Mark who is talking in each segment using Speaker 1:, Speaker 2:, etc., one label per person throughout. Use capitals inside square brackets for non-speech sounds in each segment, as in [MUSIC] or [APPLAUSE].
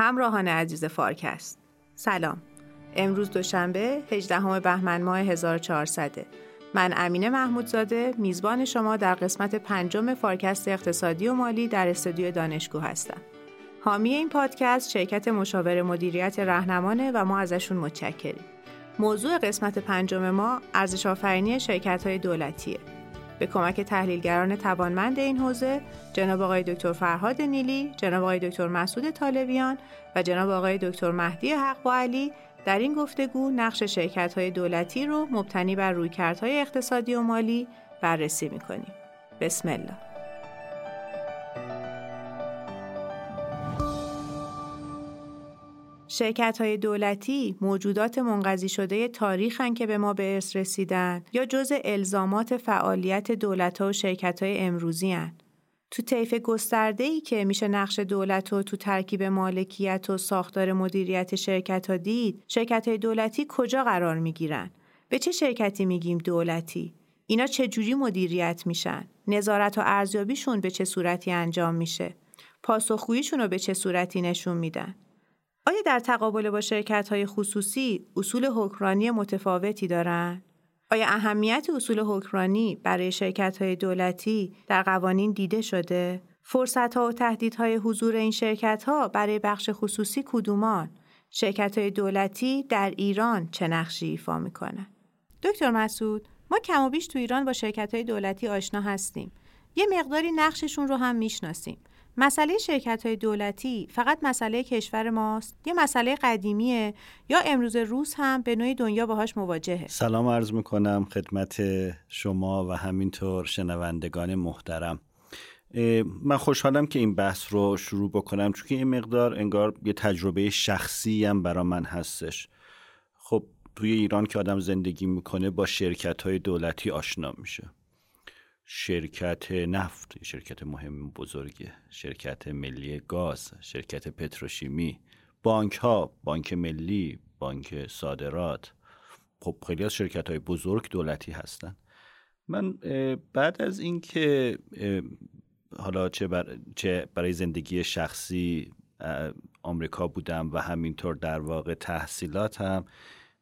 Speaker 1: همراهان عزیز فارکست. سلام. امروز دوشنبه 18 بهمن ماه 1400 من امینه محمودزاده میزبان شما در قسمت پنجم فارکست اقتصادی و مالی در استودیو دانشگاه هستم. حامی این پادکست شرکت مشاور مدیریت رهنمانه و ما ازشون متشکریم. موضوع قسمت پنجم ما ارزش آفرینی شرکت های دولتیه. به کمک تحلیلگران توانمند این حوزه جناب آقای دکتر فرهاد نیلی، جناب آقای دکتر مسعود طالبیان و جناب آقای دکتر مهدی حق و علی در این گفتگو نقش شرکت های دولتی رو مبتنی بر رویکردهای اقتصادی و مالی بررسی می‌کنیم. بسم الله. شرکت های دولتی موجودات منقضی شده تاریخن که به ما به ارث رسیدن یا جز الزامات فعالیت دولت ها و شرکت های امروزی هن. تو طیف گسترده ای که میشه نقش دولت و تو ترکیب مالکیت و ساختار مدیریت شرکت ها دید شرکت های دولتی کجا قرار می‌گیرن؟ به چه شرکتی میگیم دولتی؟ اینا چه جوری مدیریت میشن؟ نظارت و ارزیابیشون به چه صورتی انجام میشه؟ پاسخگوییشون رو به چه صورتی نشون میدن؟ آیا در تقابل با شرکت های خصوصی اصول حکمرانی متفاوتی دارند؟ آیا اهمیت اصول حکمرانی برای شرکت های دولتی در قوانین دیده شده؟ فرصت ها و تهدیدهای حضور این شرکت ها برای بخش خصوصی کدومان؟ شرکت های دولتی در ایران چه نقشی ایفا می‌کنن؟ دکتر مسعود ما کم و بیش تو ایران با شرکت های دولتی آشنا هستیم. یه مقداری نقششون رو هم می‌شناسیم. مسئله شرکت های دولتی فقط مسئله کشور ماست؟ یا مسئله قدیمیه؟ یا امروز روز هم به نوعی دنیا باهاش مواجهه؟
Speaker 2: سلام عرض می‌کنم خدمت شما و همینطور شنوندگان محترم. من خوشحالم که این بحث رو شروع بکنم چون این مقدار انگار یه تجربه شخصی هم برا من هستش. خب توی ایران که آدم زندگی می‌کنه با شرکت های دولتی آشنا میشه. شرکت نفت شرکت مهم بزرگه. شرکت ملی گاز شرکت پتروشیمی. بانک ها بانک ملی بانک صادرات. خب خیلی از شرکت های بزرگ دولتی هستن. من بعد از اینکه حالا چه, چه برای زندگی شخصی آمریکا بودم و همینطور در واقع تحصیلاتم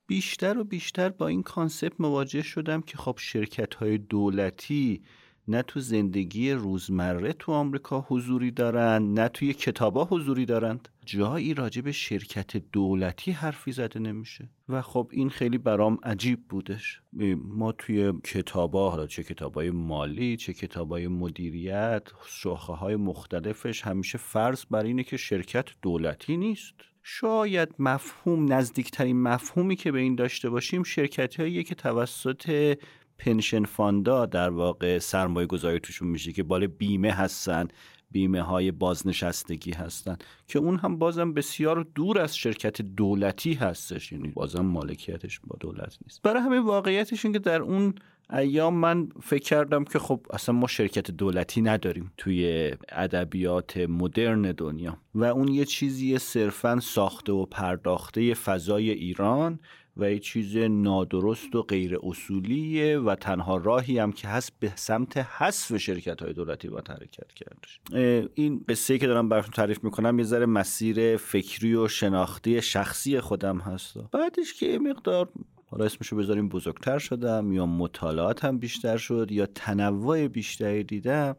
Speaker 2: بیشتر و بیشتر با این کانسپت مواجه شدم که خب شرکت های دولتی نه تو زندگی روزمره تو آمریکا حضوری دارن نه توی کتابا حضوری دارند. جایی راجع به شرکت دولتی حرفی زده نمیشه. و خب این خیلی برام عجیب بودش. ما توی کتابا حالا چه کتابای مالی چه کتابای مدیریت شاخه های مختلفش همیشه فرض بر اینه که شرکت دولتی نیست. شاید مفهوم نزدیکترین مفهومی که به این داشته باشیم شرکت هایی که توسط پنشن فاندا در واقع سرمایه گذاری توشون میشه که بال بیمه هستن بیمه های بازنشستگی هستن که اون هم بازم بسیار دور از شرکت دولتی هستش یعنی بازم مالکیتش با دولت نیست. برای همه واقعیتش این که در اون ایام من فکر کردم که خب اصلا ما شرکت دولتی نداریم توی ادبیات مدرن دنیا. و اون یه چیزی صرفا ساخته و پرداخته فضای ایران و یه چیز نادرست و غیر اصولیه و تنها راهی هم که هست به سمت حذف شرکت های دولتی با حرکت کردش. این قصه که دارم براتون تعریف می‌کنم یه ذره مسیر فکری و شناختی شخصی خودم هست. بعدش که مقدار حالا اسمشو بذاریم بزرگتر شدم یا مطالعاتم بیشتر شد یا تنوع بیشتری دیدم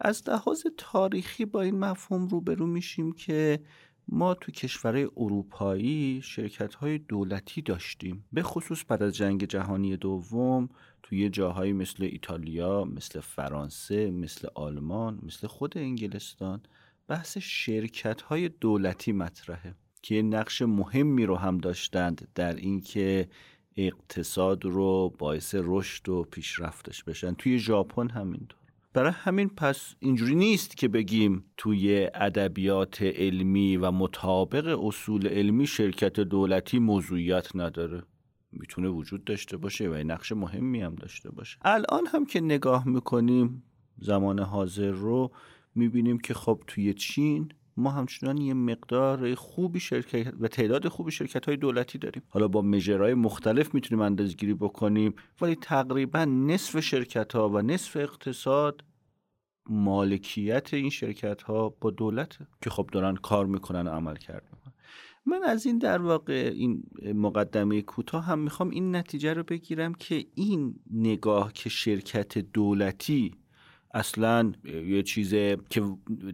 Speaker 2: از لحاظ تاریخی با این مفهوم روبرو میشیم که ما تو کشورهای اروپایی شرکت های دولتی داشتیم. به خصوص بعد از جنگ جهانی دوم توی جاهایی مثل ایتالیا مثل فرانسه مثل آلمان مثل خود انگلستان بحث شرکت های دولتی مطرحه که نقش مهمی رو هم داشتند در اینکه اقتصاد رو باعث رشد و پیشرفتش بشن. توی ژاپن همینطور. برای همین پس اینجوری نیست که بگیم توی ادبیات علمی و مطابق اصول علمی شرکت دولتی موضوعیت نداره. می‌تونه وجود داشته باشه و نقش مهمی هم داشته باشه. الان هم که نگاه می‌کنیم زمان حاضر رو می‌بینیم که خب توی چین ما همچنان یه مقدار خوبی شرکت و تعداد خوبی شرکت های دولتی داریم. حالا با مجرهای مختلف می‌تونیم اندازگیری بکنیم ولی تقریبا نصف شرکت ها و نصف اقتصاد مالکیت این شرکت ها با دولت که خب دارن کار می‌کنن و عمل کرد من از این در واقع این مقدمه کوتاه هم می‌خوام این نتیجه رو بگیرم که این نگاه که شرکت دولتی اصلا یه چیز که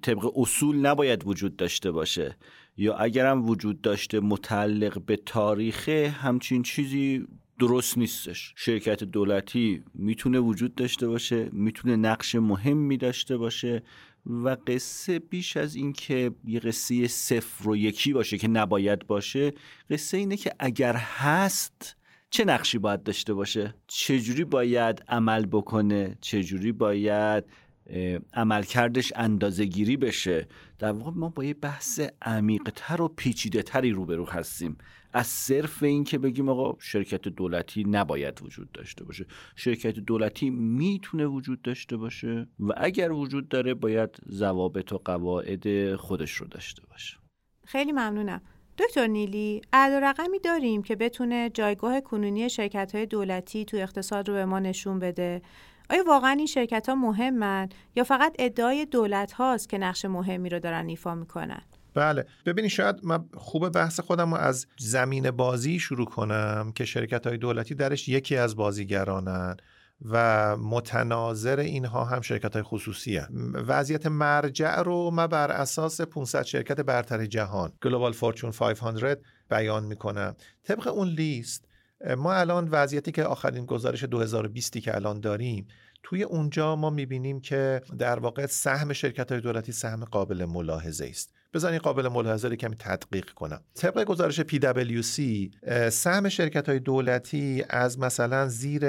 Speaker 2: طبق اصول نباید وجود داشته باشه. یا اگرم وجود داشته متعلق به تاریخه همچین چیزی درست نیستش. شرکت دولتی می‌تونه وجود داشته باشه می‌تونه نقش مهمی داشته باشه و قصه بیش از اینکه یه قصه صفر و یکی باشه که نباید باشه قصه اینه که اگر هست چه نقشی باید داشته باشه؟ چجوری باید عمل بکنه؟ چجوری باید عملکردش اندازه گیری بشه؟ در واقع ما با یه بحث عمیقتر و پیچیده تری روبرو هستیم. از صرف این که بگیم آقا شرکت دولتی نباید وجود داشته باشه. شرکت دولتی می‌تونه وجود داشته باشه و اگر وجود داره باید ضوابط و قواعد خودش رو داشته باشه.
Speaker 1: خیلی ممنونم. دکتر نیلی عدد رقمی داریم که بتونه جایگاه کنونی شرکت های دولتی تو اقتصاد رو به ما نشون بده. آیا واقعا این شرکت ها مهمن یا فقط ادعای دولت هاست که نقش مهمی رو دارن ایفا می‌کنن؟
Speaker 3: بله. ببینید شاید من خوب بحث خودم رو از زمین بازی شروع کنم که شرکت های دولتی درش یکی از بازیگرانن. و متناظر اینها هم شرکت های خصوصی هن. وضعیت مرجع رو ما بر اساس 500 شرکت برتر جهان Global Fortune 500 بیان می‌کنم طبق اون لیست ما الان وضعیتی که آخرین گزارش 2020 که الان داریم توی اونجا ما می‌بینیم که در واقع سهم شرکت های دولتی سهم قابل ملاحظه است بذارین قابل ملاحظه رو کمی تدقیق کنم. طبق گزارش PwC سهم شرکت های دولتی از مثلا زیر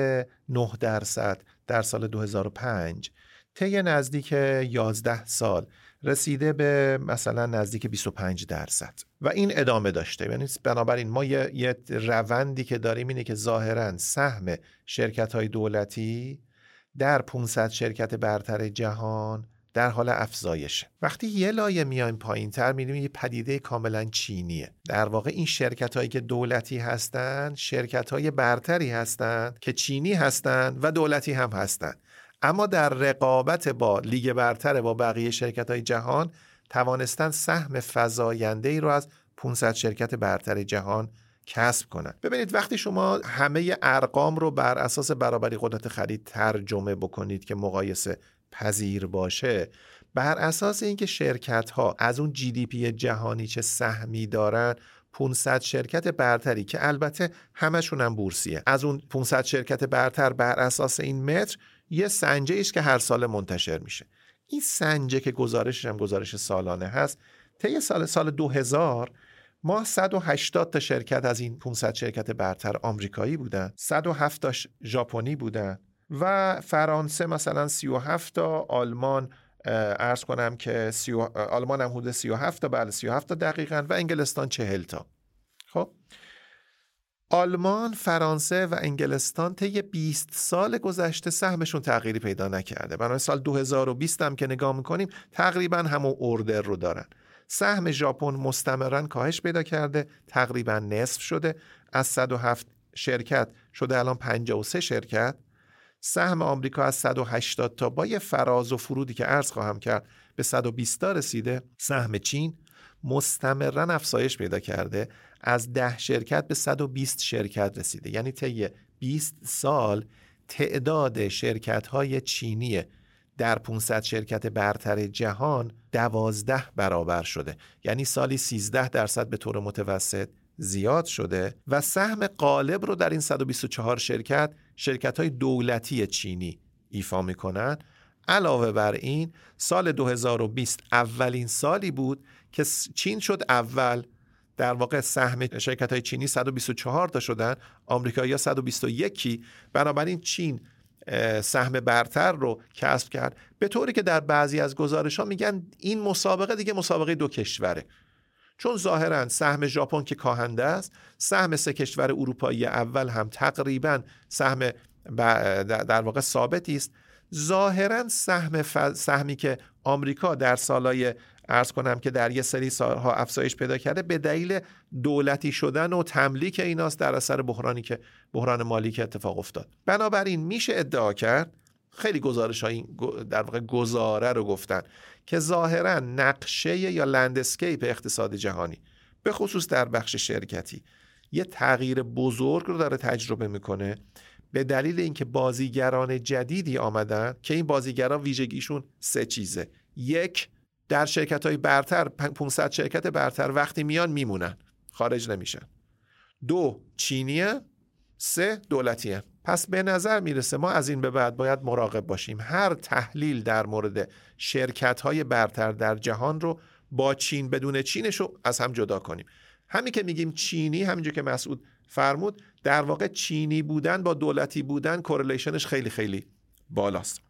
Speaker 3: 9 درصد در سال 2005 طی نزدیک 11 سال رسیده به مثلا نزدیک 25 درصد. و این ادامه داشته. یعنی بنابراین ما یه, یه روندی که داریم اینه که ظاهرا سهم شرکت های دولتی در 500 شرکت برتر جهان در حال افزایشه وقتی یه لایه میایم پایین تر میریم یه پدیده کاملا چینیه. در واقع این شرکت هایی که دولتی هستند شرکت های برتری هستند که چینی هستند و دولتی هم هستند اما در رقابت با لیگ برتر با بقیه شرکت های جهان توانستن سهم فزاینده ای رو از 500 شرکت برتر جهان کسب کنند ببینید وقتی شما همه ارقام رو بر اساس برابری قدرت خرید ترجمه بکنید که مقایسه پذیر باشه بر اساس اینکه شرکت ها از اون جی دی پی جهانی چه سهمی دارن 500 شرکت برتری که البته همشون هم بورسیه. از اون 500 شرکت برتر بر اساس این متر یه سنجه است که هر سال منتشر میشه. این سنجه که گزارشش هم گزارش سالانه هست طی سال سال 2000 ما 180 تا شرکت از این 500 شرکت برتر آمریکایی بودن 107 تا ژاپنی بودن. و فرانسه مثلا 37 تا آلمان ارز کنم که سی آلمان هم حدود 37 تا بله 37 تا دقیقا و انگلستان 40 تا خب آلمان، فرانسه و انگلستان طی 20 سال گذشته سهمشون تغییری پیدا نکرده. برای سال 2020 هم که نگاه می‌کنیم تقریبا همون اوردر رو دارن. سهم ژاپن مستمرا کاهش پیدا کرده، تقریبا نصف شده. از 107 شرکت شده الان 53 شرکت. سهم آمریکا از 180 تا با یه فراز و فرودی که عرض خواهم کرد به 120 تا رسیده. سهم چین مستمرا افزایش پیدا کرده از ده شرکت به 120 شرکت رسیده یعنی طی 20 سال تعداد شرکت های چینی در 500 شرکت برتر جهان دوازده برابر شده یعنی سالی 13 درصد به طور متوسط زیاد شده و سهم قالب رو در این 124 شرکت شرکت های دولتی چینی ایفا می‌کنن علاوه بر این سال 2020 اولین سالی بود که چین شد اول. در واقع سهم شرکت های چینی 124 تا شدن آمریکا 121 بنابراین چین سهم برتر رو کسب کرد. به طوری که در بعضی از گزارش ها میگن این مسابقه دیگه مسابقه دو کشوره. چون ظاهرا سهم ژاپن که کاهنده است سهم سه کشور اروپایی اول هم تقریبا سهم در واقع ثابتی است. ظاهرا سهم سهمی که آمریکا در سالهای ارز کنم که در یه سری سالها افزایش پیدا کرده به دلیل دولتی شدن و تملیک ایناست در اثر بحرانی که بحران مالی که اتفاق افتاد. بنابراین میشه ادعا کرد خیلی گزارش های در واقع گزاره رو گفتن که ظاهرا نقشه یا لندسکیپ اقتصاد جهانی به خصوص در بخش شرکتی یه تغییر بزرگ رو داره تجربه می‌کنه به دلیل اینکه بازیگران جدیدی آمدن که این بازیگران ویژگیشون سه چیزه. یک در شرکت های برتر 500 شرکت برتر وقتی میان میمونن خارج نمیشن. دو چینیه. سه دولتیه. پس به نظر می‌رسه ما از این به بعد باید مراقب باشیم. هر تحلیل در مورد شرکت های برتر در جهان رو با چین بدون چینش رو از هم جدا کنیم. همین که میگیم چینی همینجور که مسعود فرمود در واقع چینی بودن با دولتی بودن correlation ش خیلی خیلی بالاست.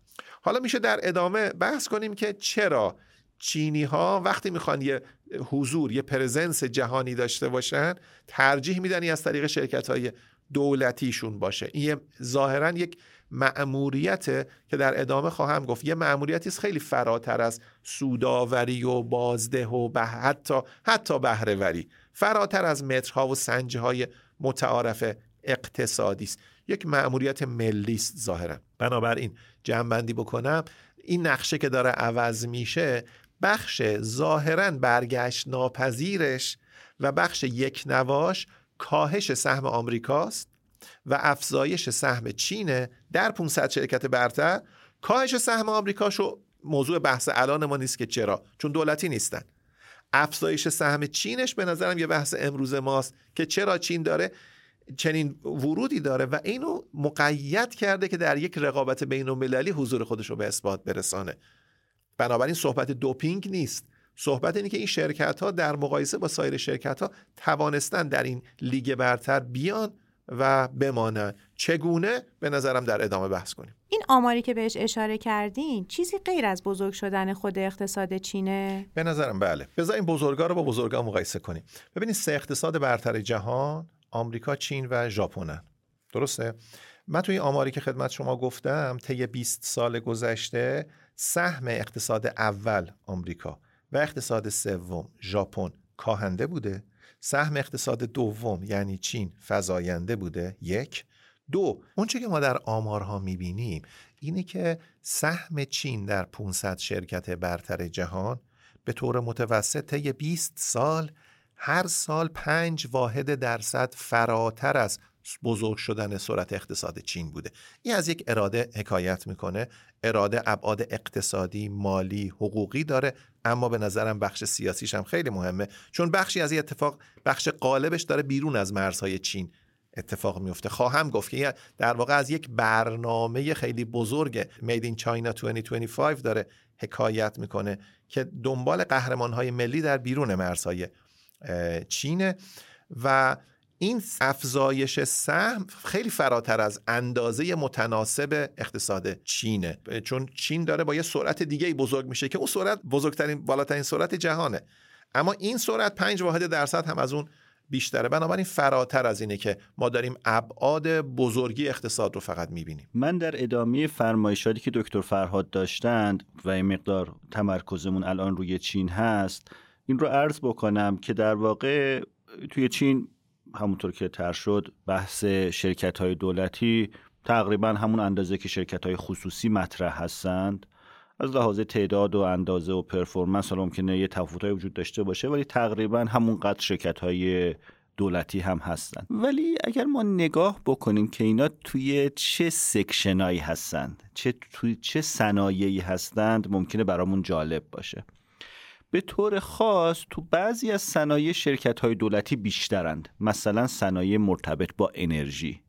Speaker 3: حالا میشه در ادامه بحث کنیم که چرا چینی ها وقتی می‌خوان یه حضور یه presence جهانی داشته باشن ترجیح میدن از طریق شرکت های دولتیشون باشه. این ظاهرا یک مأموریت که در ادامه خواهم گفت. یه مأموریتی است خیلی فراتر از سوداوری و بازده و به حتی حتی بهرهوری. فراتر از مترها و سنجه های متعارف اقتصادی است. یک مأموریت ملی است ظاهرا. بنابراین جمعبندی بکنم این نقشه که داره عوض میشه بخش ظاهرا برگشت ناپذیرش و بخش یک نواش کاهش سهم آمریکاست و افزایش سهم چین در 500 شرکت برتر کاهش سهم آمریکاشو موضوع بحث الان ما نیست که چرا چون دولتی نیستن. افزایش سهم چینش به نظرم یه بحث امروز ماست که چرا چین داره چنین ورودی داره و اینو مقید کرده که در یک رقابت بین المللی حضور خودش رو به اثبات برسانه. بنابراین صحبت دوپینگ نیست. صحبت اینه که این شرکت ها در مقایسه با سایر شرکت ها توانستن در این لیگ برتر بیان و بمانن چگونه؟ به نظرم در ادامه بحث کنیم.
Speaker 1: این آماری که بهش اشاره کردین چیزی غیر از بزرگ شدن خود اقتصاد چینه؟
Speaker 3: به نظرم بله. بذار این بزرگا رو با بزرگا مقایسه کنیم. ببینید سه اقتصاد برتر جهان آمریکا چین و ژاپنن. درسته؟ من توی آماری که خدمت شما گفتم طی 20 سال گذشته سهم اقتصاد اول آمریکا و اقتصاد سوم ژاپن کاهنده بوده. سهم اقتصاد دوم یعنی چین فزاینده بوده. یک. دو اونچه که ما در آمارها می‌بینیم اینه که سهم چین در 500 شرکت برتر جهان به طور متوسط طی 20 سال هر سال 5 واحد درصد فراتر از بزرگ شدن سرعت اقتصاد چین بوده. این از یک اراده حکایت می‌کنه. اراده ابعاد اقتصادی مالی حقوقی داره اما به نظرم بخش سیاسیش هم خیلی مهمه. چون بخشی از این اتفاق بخش قالبش داره بیرون از مرزهای چین اتفاق میفته. خواهم گفت که در واقع از یک برنامه خیلی بزرگ Made in China 2025 داره حکایت می‌کنه که دنبال قهرمان های ملی در بیرون مرزهای چینه و این افزایش سهم خیلی فراتر از اندازه متناسب اقتصاد چینه. چون چین داره با یه سرعت دیگه بزرگ میشه که اون سرعت بزرگترین بالاترین سرعت جهانه. اما این سرعت پنج واحد درصد هم از اون بیشتره. بنابراین فراتر از اینه که ما داریم ابعاد بزرگی اقتصاد رو فقط می‌بینیم.
Speaker 2: من در ادامه فرمایشاتی که دکتر فرهاد داشتند و این مقدار تمرکزمون الان روی چین هست این رو عرض بکنم که در واقع توی چین همونطور که تر شد بحث شرکت های دولتی تقریبا همون اندازه که شرکت های خصوصی مطرح هستند. از لحاظ تعداد و اندازه و پرفورمنس حالا ممکنه یه تفاوت‌های وجود داشته باشه ولی تقریبا همون قدر شرکت های دولتی هم هستند. ولی اگر ما نگاه بکنیم که اینا توی چه سکشنایی هستند چه توی چه صنایعی هستند ممکنه برامون جالب باشه. به طور خاص تو بعضی از صنایع شرکت های دولتی بیشترند. مثلا صنایع مرتبط با انرژی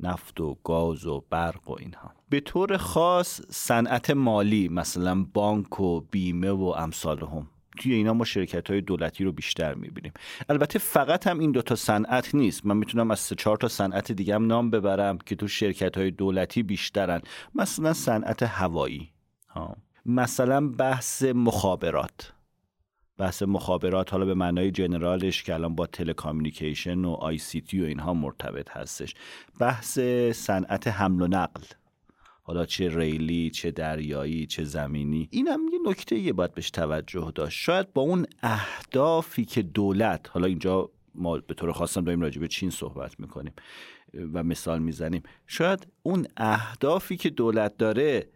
Speaker 2: نفت و گاز و برق و اینها. به طور خاص صنعت مالی مثلا بانک و بیمه و امثال هم. توی اینا ما شرکت های دولتی رو بیشتر می‌بینیم. البته فقط هم این دوتا صنعت نیست. من می‌تونم از سه چهار تا صنعت دیگه هم نام ببرم که تو شرکت های دولتی بیشترن. مثلا صنعت هوایی. ها. مثلا بحث مخابرات. بحث مخابرات حالا به معنای جنرالش که الان با تلکامیونیکیشن و آی سی تی و اینها مرتبط هستش. بحث صنعت حمل و نقل. حالا چه ریلی چه دریایی چه زمینی. اینم یه نکته یه باید بهش توجه داشت. شاید با اون اهدافی که دولت حالا اینجا ما به طور خاصم داریم راجع به چین صحبت می‌کنیم و مثال می‌زنیم. شاید اون اهدافی که دولت داره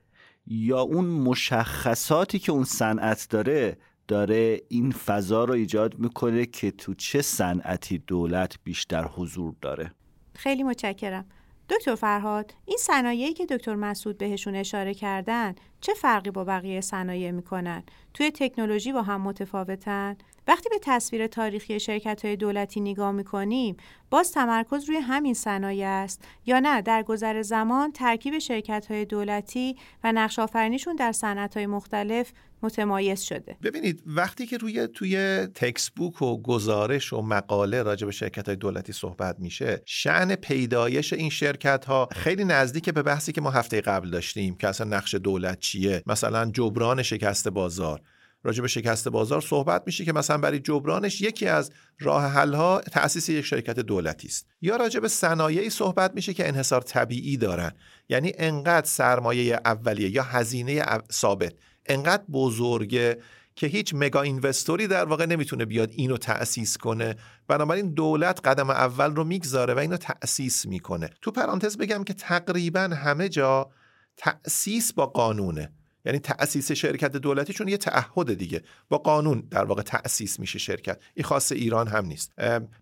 Speaker 2: یا اون مشخصاتی که اون صنعت داره داره این فضا رو ایجاد می‌کنه که تو چه صنعتی دولت بیشتر حضور داره.
Speaker 1: خیلی متشکرم. دکتر فرهاد این صنایعی که دکتر مسعود بهشون اشاره کردن چه فرقی با بقیه صنایع می‌کنن؟ توی تکنولوژی با هم متفاوتن؟ وقتی به تصویر تاریخی شرکت های دولتی نگاه می‌کنیم باز تمرکز روی همین صنایع است. یا نه در گذر زمان ترکیب شرکت های دولتی و نقش آفرینیشون در صنعت های مختلف متمایز شده.
Speaker 3: ببینید وقتی که روی توی تکس بوک و گزارش و مقاله راجع به شرکت های دولتی صحبت میشه شعن پیدایش این شرکت ها خیلی نزدیک به بحثی که ما هفته قبل داشتیم که اصلا نقش دولت چیه؟ مثلا جبران شکست بازار. راجع به شکست بازار صحبت میشه که مثلا برای جبرانش یکی از راه حل ها تأسیس یک شرکت دولتی است. یا راجع به صنایعی صحبت میشه که انحصار طبیعی دارن. یعنی انقدر سرمایه اولیه یا هزینه ثابت انقدر بزرگه که هیچ مگا اینوستوری در واقع نمی‌تونه بیاد اینو تأسیس کنه. بنابراین دولت قدم اول رو می‌گذاره و اینو تأسیس می‌کنه. تو پرانتز بگم که تقریبا همه جا تأسیس با قانونه. یعنی تأسیس شرکت دولتی چون یه تعهد دیگه. با قانون در واقع تأسیس میشه شرکت. این خاص ایران هم نیست.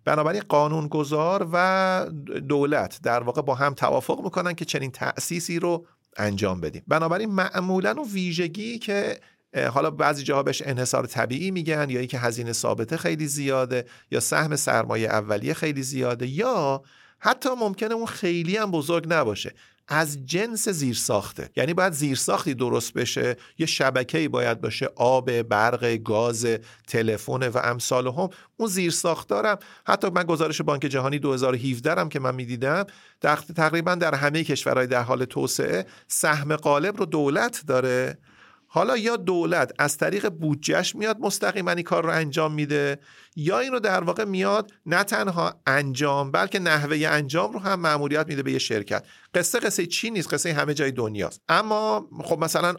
Speaker 3: بنابراین قانون گذار و دولت در واقع با هم توافق می‌کنن که چنین تأسیسی رو انجام بدیم. بنابراین معمولا و ویژگی که حالا بعضی جاها بهش انحصار طبیعی میگن یا اینکه هزینه ثابته خیلی زیاده یا سهم سرمایه اولیه خیلی زیاده یا حتی ممکنه اون خیلی هم بزرگ نباشه. از جنس زیرساخته. یعنی باید زیرساختی درست بشه. یه شبکه‌ای باید باشه. آب برق گاز تلفن و امثال هم. اون زیرساخت دارم حتی من گزارش بانک جهانی 2017 هم که من می‌دیدم تقریبا در همه کشورهای در حال توسعه سهم قالب رو دولت داره. حالا یا دولت از طریق بودجهش میاد مستقیما این کار رو انجام میده یا این رو در واقع میاد نه تنها انجام بلکه نحوه انجام رو هم مأموریت میده به یه شرکت. قصه قصه چی نیست؟ قصه همه جای دنیاست. اما خب مثلا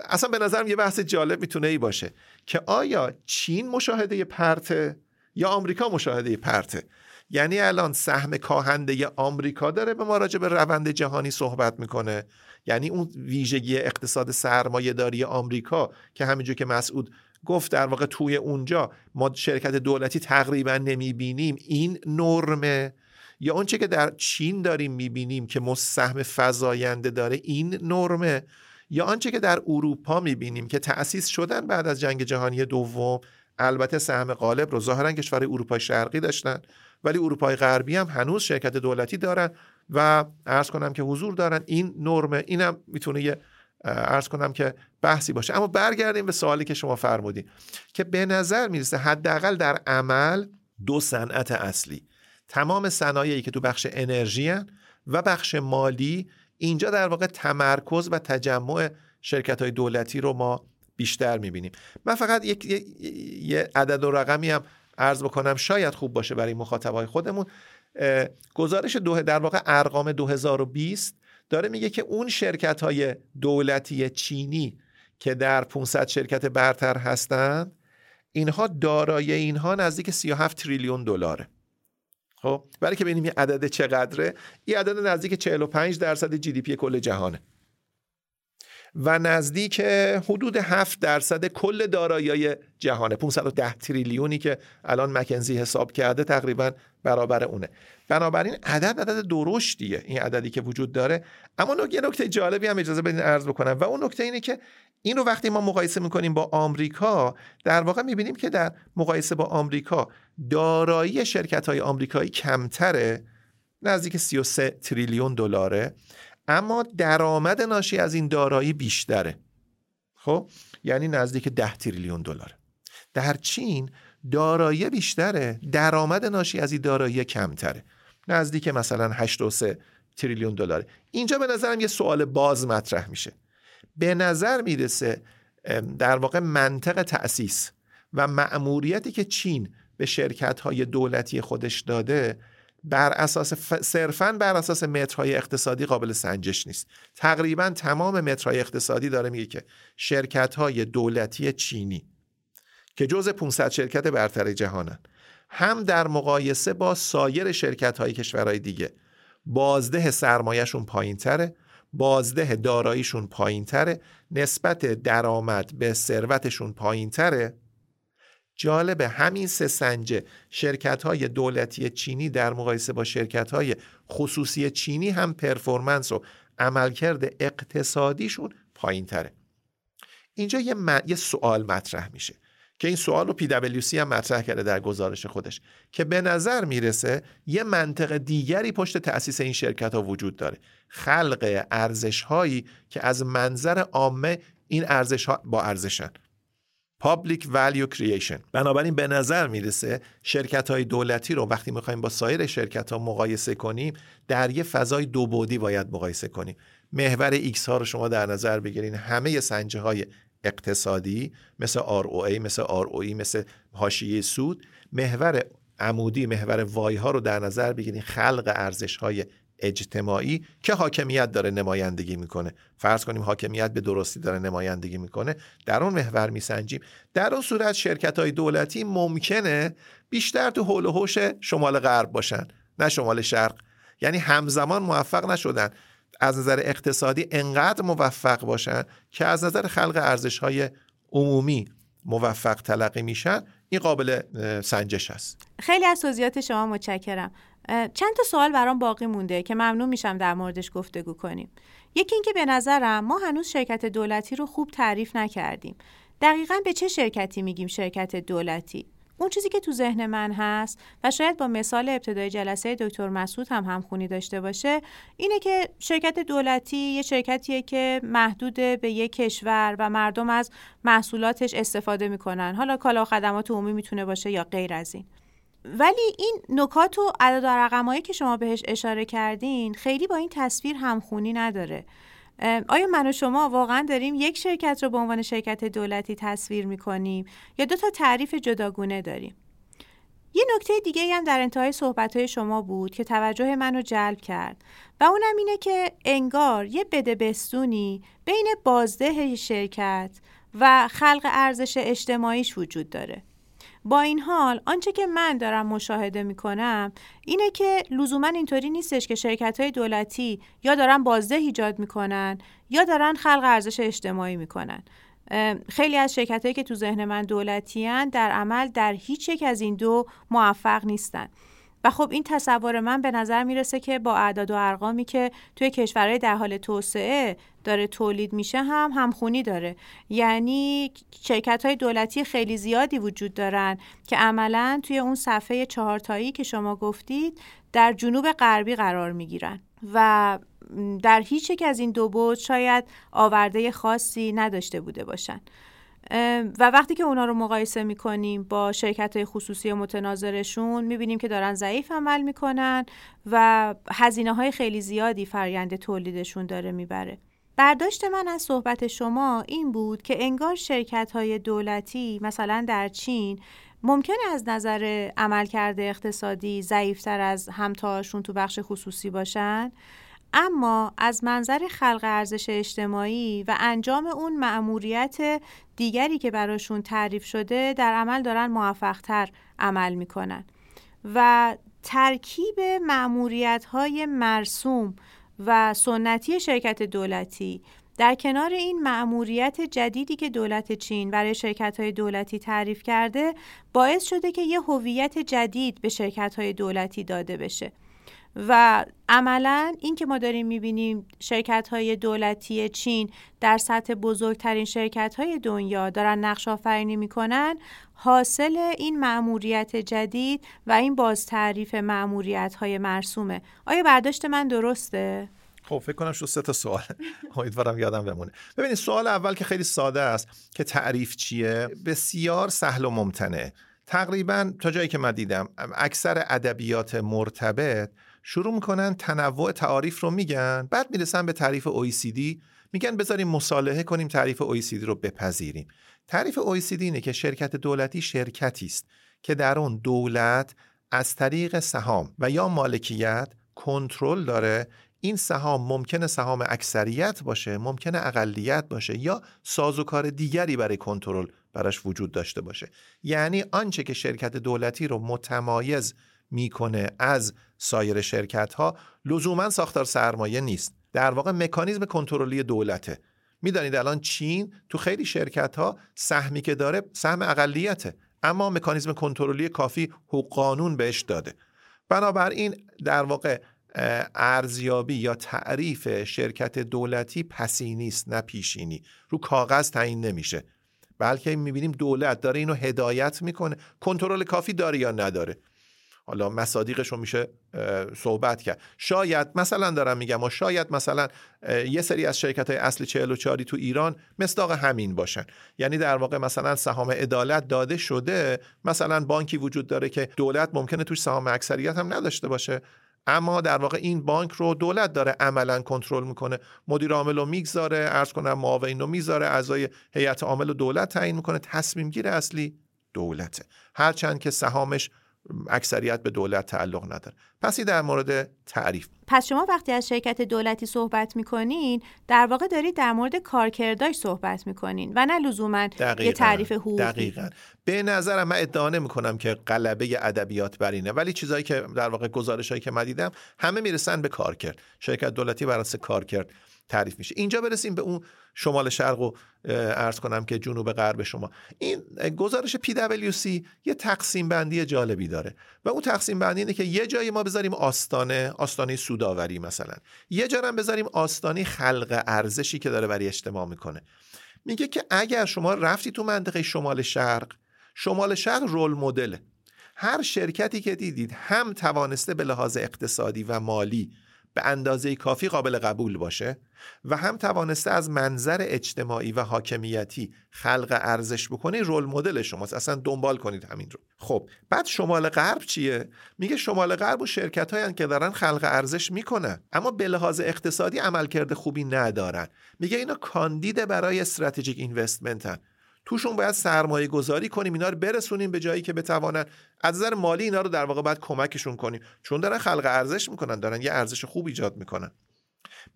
Speaker 3: اصلا به نظرم یه بحث جالب می‌تونه ای باشه که آیا چین مشاهده پرته یا آمریکا مشاهده پرته؟ یعنی الان سهم کاهنده آمریکا داره به ما راجع به روند جهانی صحبت می‌کنه. یعنی اون ویژگی اقتصاد سرمایه داری آمریکا که همینجور که مسعود گفت در واقع توی اونجا ما شرکت دولتی تقریبا نمی‌بینیم. این نرمه. یا اونچه که در چین داریم می‌بینیم که سهم فضاینده داره این نرمه. یا آنچه که در اروپا می‌بینیم که تأسیس شدن بعد از جنگ جهانی دوم البته سهم غالب رو ظاهرا کشور اروپای شرقی داشتن. ولی اروپای غربی هم هنوز شرکت دولتی دارن و ارز کنم که حضور دارن. این نرمه اینم می‌تونه یه ارز کنم که بحثی باشه. اما برگردیم به سوالی که شما فرمودین که به نظر می‌رسه حداقل در عمل دو صنعت اصلی تمام صنایعی که تو بخش انرژی و بخش مالی اینجا در واقع تمرکز و تجمع شرکت های دولتی رو ما بیشتر می‌بینیم. من فقط یک یه عدد و رقمی هم عرض بکنم شاید خوب باشه برای مخاطبای خودمون. گزارش دو در واقع ارقام 2020 داره میگه که اون شرکت های دولتی چینی که در 500 شرکت برتر هستند اینها دارایی اینها نزدیک 37 تریلیون دلاره. خب؟ برای که ببینیم این عدد چقدره. این عدد نزدیک 45 درصد جی دی پی کل جهانه. و نزدیک حدود 7 درصد کل دارایی جهانه. 510 تریلیونی که الان مکنزی حساب کرده تقریبا برابر اونه. بنابراین عدد عدد درشتیه این عددی که وجود داره. اما یه نکته جالبی هم اجازه بدین عرض بکنم. و اون نکته اینه که این رو وقتی ما مقایسه می‌کنیم با آمریکا در واقع می‌بینیم که در مقایسه با آمریکا دارایی شرکت های آمریکایی کمتره نزدیک 33 تریلیون دلاره. اما درآمد ناشی از این دارایی بیشتره. خب؟ یعنی نزدیک 10 تریلیون دلار. در چین دارایی بیشتره درآمد ناشی از این دارایی کمتره. نزدیک مثلا 83 تریلیون دلاره. اینجا به نظرم یه سوال باز مطرح میشه. به نظر می‌رسه در واقع منطق تأسیس و مأموریتی که چین به شرکت های دولتی خودش داده بر اساس ف... صرفا بر اساس مترهای اقتصادی قابل سنجش نیست. تقریبا تمام مترهای اقتصادی داره میگه که شرکت های دولتی چینی که جز 500 شرکت برتر جهانن هم در مقایسه با سایر شرکت های کشورهای دیگه بازده سرمایهشون پایین تره بازده داراییشون پایین تره نسبت درآمد به ثروتشون پایین تره جالب همین سه سنجه شرکت های دولتی چینی در مقایسه با شرکت های خصوصی چینی هم پرفورمنس و عملکرد اقتصادیشون پایین تره اینجا یه, یه سوال مطرح میشه که این سوال رو PwC هم مطرح کرده در گزارش خودش که به نظر می‌رسه یه منطق دیگری پشت تأسیس این شرکت ها وجود داره. خلق ارزش هایی که از منظر عامه این ارزش ها با ارزشن Public Value Creation. بنابراین به نظر می‌رسه شرکت های دولتی رو وقتی می‌خوایم با سایر شرکت ها مقایسه کنیم در یه فضای دو بودی باید مقایسه کنیم. محور X ها رو شما در نظر بگیرین. همه سنجه های اقتصادی مثل ROA مثل ROE مثل حاشیه سود محور عمودی محور وای ها رو در نظر بگیرین. خلق ارزش های اجتماعی که حاکمیت داره نمایندگی می‌کنه. فرض کنیم حاکمیت به درستی داره نمایندگی می‌کنه. در اون محور میسنجیم. در اون صورت شرکت های دولتی ممکنه بیشتر تو حول و حوش شمال غرب باشن نه شمال شرق. یعنی همزمان موفق نشدن. از نظر اقتصادی انقدر موفق باشن که از نظر خلق ارزش های عمومی موفق تلقی میشن. این قابل سنجش است.
Speaker 1: خیلی از توضیحات شما متشکرم. چند تا سوال برام باقی مونده که ممنون میشم در موردش گفتگو کنیم. یکی اینکه به نظرم ما هنوز شرکت دولتی رو خوب تعریف نکردیم. دقیقا به چه شرکتی میگیم شرکت دولتی؟ اون چیزی که تو ذهن من هست و شاید با مثال ابتدای جلسه دکتر مسعود هم همخونی داشته باشه اینه که شرکت دولتی یه شرکتیه که محدود به یک کشور و مردم از محصولاتش استفاده می‌کنن. حالا کالا و خدمات عمومی می‌تونه باشه یا غیر از این. ولی این نکات و عدد و رقمایی که شما بهش اشاره کردین خیلی با این تصویر همخونی نداره. آیا من و شما واقعا داریم یک شرکت رو به عنوان شرکت دولتی تصویر می‌کنیم یا دو تا تعریف جداگونه داریم؟ یه نکته دیگه هم در انتهای صحبت شما بود که توجه منو جلب کرد و اونم اینه که انگار یه بده بستونی بین بازده شرکت و خلق ارزش اجتماعیش وجود داره. با این حال آنچه که من دارم مشاهده می کنم اینه که لزوما اینطوری نیستش که شرکت های دولتی یا دارن بازده ایجاد می‌کنن یا دارن خلق ارزش اجتماعی می‌کنن. خیلی از شرکت هایی که تو ذهن من دولتی هن در عمل در هیچ یک از این دو موفق نیستن. و خب این تصور من به نظر می‌رسه که با اعداد و ارقامی که توی کشورهای در حال توسعه داره تولید میشه هم همخونی داره. یعنی شرکت های دولتی خیلی زیادی وجود دارن که عملا توی اون صفحه چهارتایی که شما گفتید در جنوب غربی قرار می‌گیرن و در هیچ یک از این دو بود شاید آورده خاصی نداشته بوده باشن. و وقتی که اونا رو مقایسه می‌کنیم با شرکت های خصوصی متناظرشون می‌بینیم که دارن ضعیف عمل می‌کنن و هزینه های خیلی زیادی فرآیند تولیدشون داره می‌بره. برداشت من از صحبت شما این بود که انگار شرکت های دولتی مثلا در چین ممکن از نظر عملکرد اقتصادی ضعیفتر از همتاشون تو بخش خصوصی باشن اما از منظر خلق ارزش اجتماعی و انجام اون مأموریت دیگری که براشون تعریف شده در عمل دارن موفقتر عمل می‌کنن. و ترکیب معموریت های مرسوم و سنتی شرکت دولتی. در کنار این مأموریت جدیدی که دولت چین برای شرکت های دولتی تعریف کرده باعث شده که یه هویت جدید به شرکت های دولتی داده بشه. و عملا این که ما داریم می‌بینیم شرکت های دولتی چین در سطح بزرگترین شرکت های دنیا دارن نقش آفرینی می‌کنن حاصل این معموریت جدید و این باز تعریف معموریت های مرسومه. آیا برداشت من درسته؟
Speaker 3: خب فکر کنم شو سه تا سوال. [LAUGHS] امیدوارم یادم بمونه. ببینید سوال اول که خیلی ساده است که تعریف چیه؟ بسیار سهل و ممتنه. تقریبا تا جایی که من دیدم اکثر ادبیات مرتبط شروع می‌کنن تنوع تعاریف رو میگن بعد می‌رسن به تعریف OECD میگن بذاریم مصالحه کنیم تعریف OECD رو بپذیریم. تعریف OECD اینه که شرکت دولتی شرکتی است که در اون دولت از طریق سهام و یا مالکیت کنترل داره. این سهام ممکنه سهام اکثریت باشه ممکنه اقلیت باشه یا سازوکار دیگری برای کنترل براش وجود داشته باشه. یعنی آنچه که شرکت دولتی رو متمایز می‌کنه از سایر شرکت ها لزوما ساختار سرمایه نیست. در واقع مکانیزم کنترلی دولته. می‌دانید الان چین تو خیلی شرکت ها سهمی که داره سهم اقلیته اما مکانیزم کنترلی کافی حقوق قانون بهش داده. بنابراین در واقع ارزیابی یا تعریف شرکت دولتی پسینی است نه پیشینی. رو کاغذ تعیین نمیشه. بلکه می‌بینیم دولت داره اینو هدایت می‌کنه. کنترل کافی داره یا نداره. حالا مصادیقش رو میشه صحبت کرد. شاید مثلا دارم میگم و شاید مثلا یه سری از شرکت های اصل 44 تو ایران مصداق همین باشن. یعنی در واقع مثلا سهام عدالت داده شده مثلا بانکی وجود داره که دولت ممکنه توش سهام اکثریت هم نداشته باشه. اما در واقع این بانک رو دولت داره عملا کنترل می‌کنه. مدیر عامل رو می‌گذاره ارز کنم معاون رو می‌ذاره اعضای هیئت عامل رو دولت تعیین می‌کنه. تصمیم گیر اصلی دولته. هرچند که سهامش اکثریت به دولت تعلق نداره. پس این در مورد تعریف.
Speaker 1: پس شما وقتی از شرکت دولتی صحبت می‌کنین در واقع دارید در مورد کارکرداش صحبت می‌کنین و نه لزوما یه تعریف حقوقی.
Speaker 3: دقیقا. به نظرم من ادعا می‌کنم که غلبه ادبیات بر اینه ولی چیزهایی که در واقع گزارشهایی که من دیدم همه می‌رسن به کارکرد. شرکت دولتی بر اساس کارکرد. تعریف میشه. اینجا برسیم به اون شمال شرق و ارز کنم که جنوب غرب شما. این گزارش PwC یه تقسیم بندی جالبی داره و اون تقسیم بندی اینه که یه جایی ما بذاریم آستانه آستانه سوداوری مثلا. یه جا هم بذاریم آستانه خلق ارزشی که داره برای اجتماع می‌کنه. میگه که اگر شما رفتی تو منطقه شمال شرق شمال شرق رول مدله. هر شرکتی که دیدید هم توانسته به لحاظ اقتصادی و مالی به اندازه کافی قابل قبول باشه و هم توانسته از منظر اجتماعی و حاکمیتی خلق ارزش بکنه رول مدل شماست. اصلا دنبال کنید همین رو. خب بعد شمال غرب چیه؟ میگه شمال غرب و شرکت هایی که دارن خلق ارزش می‌کنن اما به لحاظ اقتصادی عملکرد خوبی ندارن. میگه اینا کاندید برای استراتژیک اینوستمنتن توشون باید سرمایه گذاری کنیم اینا رو برسونیم به جایی که بتوانن از نظر مالی اینا رو در واقع باید کمکشون کنیم. چون دارن خلق ارزش می‌کنن دارن یه ارزش خوب ایجاد می‌کنن.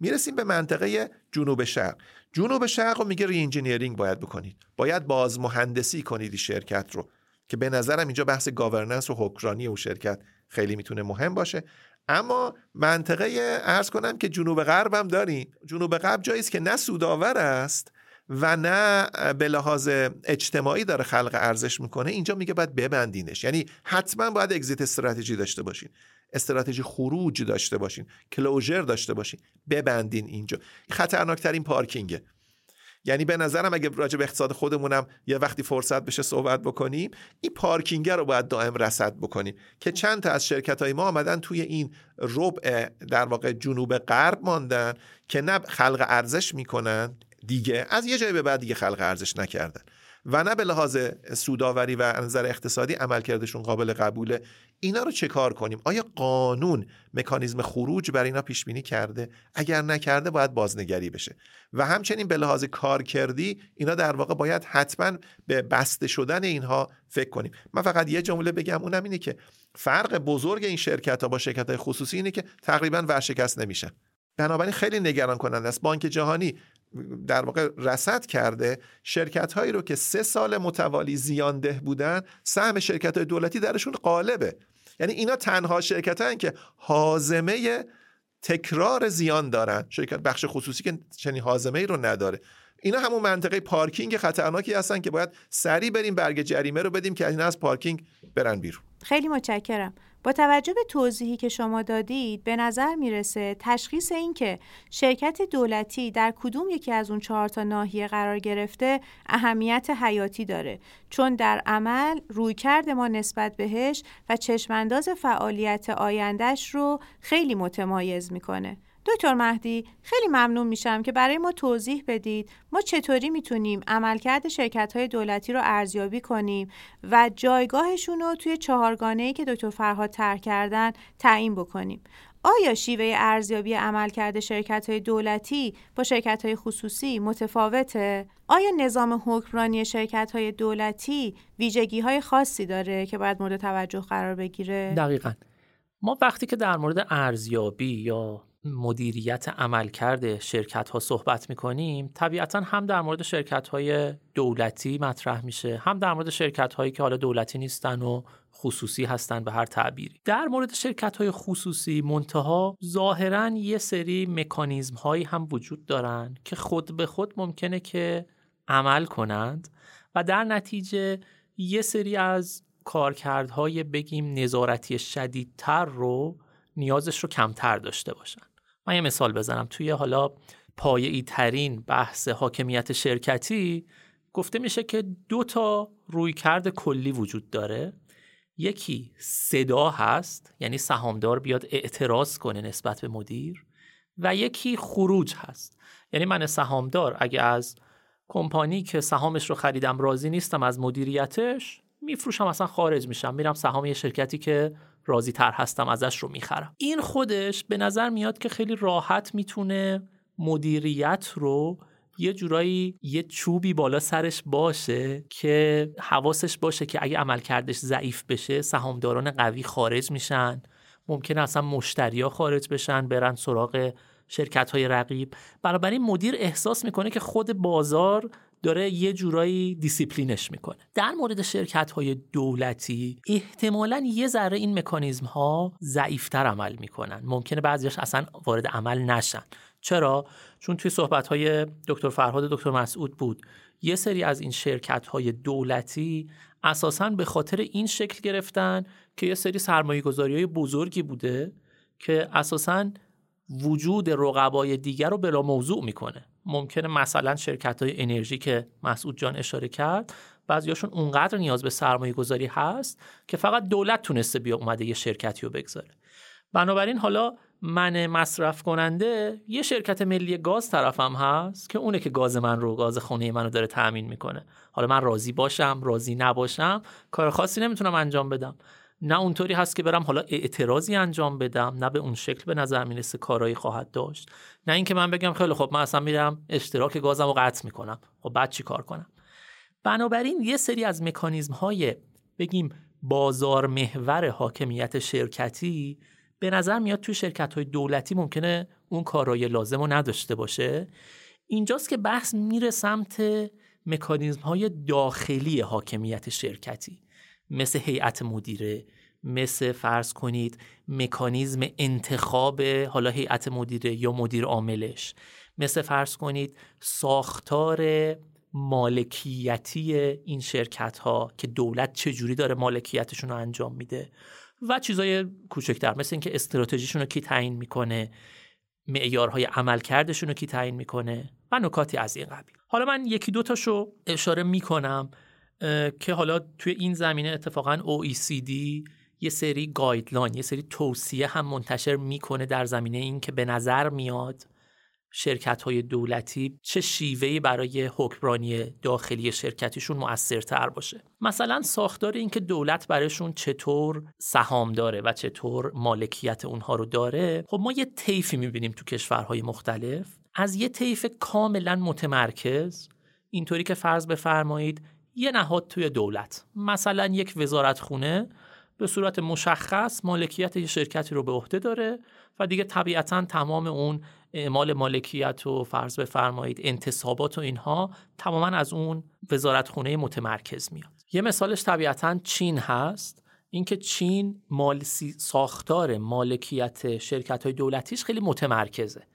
Speaker 3: می‌رسیم به منطقه جنوب شرق. جنوب شرق رو میگه ری باید بکنید. باید باز مهندسی کنید شرکت رو که به نظرم اینجا بحث گاورننس و حکرانی و شرکت خیلی می‌تونه مهم باشه. اما منطقه ارز کنم که جنوب غرب هم داریم. جنوب غرب جایی است که نه سودآور است و نه به لحاظ اجتماعی داره خلق ارزش می‌کنه اینجا میگه باید ببندینش. یعنی حتما باید اگزیت استراتژی داشته باشین. استراتژی خروج داشته باشین. کلوژر داشته باشین. ببندین اینجا. خطرناکترین پارکینگه. یعنی به نظرم اگه راجع به اقتصاد خودمونم یه وقتی فرصت بشه صحبت بکنیم این پارکینگ رو باید دائم رصد بکنیم که چند تا از شرکت های ما آمدن توی این ربع در واقع جنوب غرب ماندن که نه خلق ارزش می‌کنن دیگه. از یه جایی به بعد دیگه خلق ارزش نکردن. و نه به لحاظ سوداوری و نظر اقتصادی عملکردشون قابل قبوله. اینا رو چه کار کنیم؟ آیا قانون مکانیزم خروج بر اینا پیش بینی کرده؟ اگر نکرده باید بازنگری بشه. و همچنین به لحاظ کارکردی اینا در واقع باید حتما به بسته شدن اینها فکر کنیم. من فقط یه جمله بگم اونم اینه که فرق بزرگ این شرکت ها با شرکت های خصوصی اینه که تقریبا ورشکست نمیشن. بنابراین خیلی نگران کننده است. بانک جهانی در واقع رسد کرده شرکت هایی رو که سه سال متوالی زیانده بودن سهم شرکت های دولتی درشون قالبه یعنی اینا تنها شرکت هایی که حازمه تکرار زیان دارن. شرکت بخش خصوصی که چنین حازمه ای رو نداره. اینا همون منطقه پارکینگ خطرناکی هستن که باید سریع بریم برگ جریمه رو بدیم که اینا از پارکینگ برن بیرون.
Speaker 1: خیلی متشکرم. با توجه به توضیحی که شما دادید به نظر می‌رسه تشخیص این که شرکت دولتی در کدوم یکی از اون چهار تا ناحیه قرار گرفته اهمیت حیاتی داره. چون در عمل رویکرد ما نسبت بهش و چشمانداز فعالیت آیندهش رو خیلی متمایز می‌کنه. دکتر مهدی خیلی ممنون میشم که برای ما توضیح بدید ما چطوری می‌تونیم عملکرد شرکت های دولتی رو ارزیابی کنیم و جایگاهشون رو توی چهارگانه که دکتر فرهاد طرح کردن تعیین بکنیم آیا شیوه ارزیابی عملکرد شرکت های دولتی با شرکت های خصوصی متفاوته؟ آیا نظام حکمرانی شرکت های دولتی ویژگی های خاصی داره که باید مورد توجه قرار بگیره؟
Speaker 4: دقیقا ما وقتی که در مورد ارزیابی یا مدیریت عملکرد شرکت ها صحبت می‌کنیم طبیعتا هم در مورد شرکت های دولتی مطرح میشه هم در مورد شرکت هایی که حالا دولتی نیستن و خصوصی هستن به هر تعبیری. در مورد شرکت های خصوصی منتها ظاهرا یه سری مکانیزم هایی هم وجود دارن که خود به خود ممکنه که عمل کنند و در نتیجه یه سری از کارکردهای بگیم نظارتی شدیدتر رو نیازش رو کمتر داشته باشن. من یه مثال بزنم. توی حالا پایه‌ای ترین بحث حاکمیت شرکتی گفته میشه که دو تا رویکرد کلی وجود داره. یکی صدا هست یعنی سهامدار بیاد اعتراض کنه نسبت به مدیر و یکی خروج هست. یعنی من سهامدار اگه از کمپانی که سهامش رو خریدم راضی نیستم از مدیریتش میفروشم اصلا خارج میشم. میرم سهام یه شرکتی که راضی تر هستم ازش رو می‌خرم. این خودش به نظر میاد که خیلی راحت می‌تونه مدیریت رو یه جورایی یه چوبی بالا سرش باشه که حواسش باشه که اگه عملکردش ضعیف بشه سهامداران قوی خارج میشن. ممکنه اصلا مشتریا خارج بشن برن سراغ شرکت های رقیب. بنابراین مدیر احساس می‌کنه که خود بازار داره یه جورایی دیسیپلینش می‌کنه. در مورد شرکت های دولتی احتمالا یه ذره این مکانیزم ها ضعیفتر عمل می‌کنن. ممکنه بعضیش اصلا وارد عمل نشن. چرا؟ چون توی صحبت های دکتر فرهاد دکتر مسعود بود. یه سری از این شرکت های دولتی اساسا به خاطر این شکل گرفتن که یه سری سرمایه گذاری های بزرگی بوده که اساسا وجود رقبای دیگر رو بلا موضوع می‌کنه. ممکنه مثلا شرکت های انرژی که مسعود جان اشاره کرد بعضیاشون اونقدر نیاز به سرمایه گذاری هست که فقط دولت تونسته بیا اومده یه شرکتی رو بگذاره. بنابراین حالا من مصرف کننده یه شرکت ملی گاز طرفم هست که اونه که گاز من رو گاز خونه منو داره تأمین می‌کنه. حالا من راضی باشم راضی نباشم کار خاصی نمی‌تونم انجام بدم. نه اونطوری هست که برم حالا اعتراضی انجام بدم نه به اون شکل به نظر می‌رسه کارایی خواهد داشت. نه اینکه من بگم خیلی خب من اصلا میرم اشتراک گازم رو قطع می‌کنم. خب بعد چی کار کنم؟ بنابراین یه سری از مکانیزم های بگیم بازار محور حاکمیت شرکتی به نظر میاد توی شرکت های دولتی ممکنه اون کارای لازم رو نداشته باشه. اینجاست که بحث میره سمت مکانیزم های داخلی حاکمیت شرکتی. مثل هیئت مدیره مثل فرض کنید مکانیزم انتخاب حالا هیئت مدیره یا مدیر عاملش. مثل فرض کنید ساختار مالکیتی این شرکت ها که دولت چجوری داره مالکیتشون رو انجام میده. و چیزای کوچکتر مثل اینکه استراتژیشون رو کی تعیین می‌کنه معیارهای عملکردشون رو کی تعیین می‌کنه و نکاتی از این قبیل. حالا من یکی دو تاشو اشاره می‌کنم که حالا توی این زمینه اتفاقا OECD یه سری گایدلاین یه سری توصیه هم منتشر می‌کنه در زمینه این که به نظر میاد شرکت های دولتی چه شیوهی برای حکمرانی داخلی شرکتیشون مؤثرتر باشه. مثلا ساختار این که دولت برایشون چطور سهام داره و چطور مالکیت اونها رو داره خب ما یه طیفی می‌بینیم تو کشورهای مختلف. از یه طیف کاملا متمرکز. اینطوری که فرض بفرمایید یه نهاد توی دولت. مثلا یک وزارت خونه به صورت مشخص مالکیت یه شرکتی رو به عهده داره و دیگه طبیعتا تمام اون اعمال مالکیت و فرض بفرمایید انتصابات و اینها تماما از اون وزارت خونه متمرکز میاد. یه مثالش طبیعتا چین هست. اینکه چین مال ساختار مالکیت شرکت های دولتیش خیلی متمرکزه.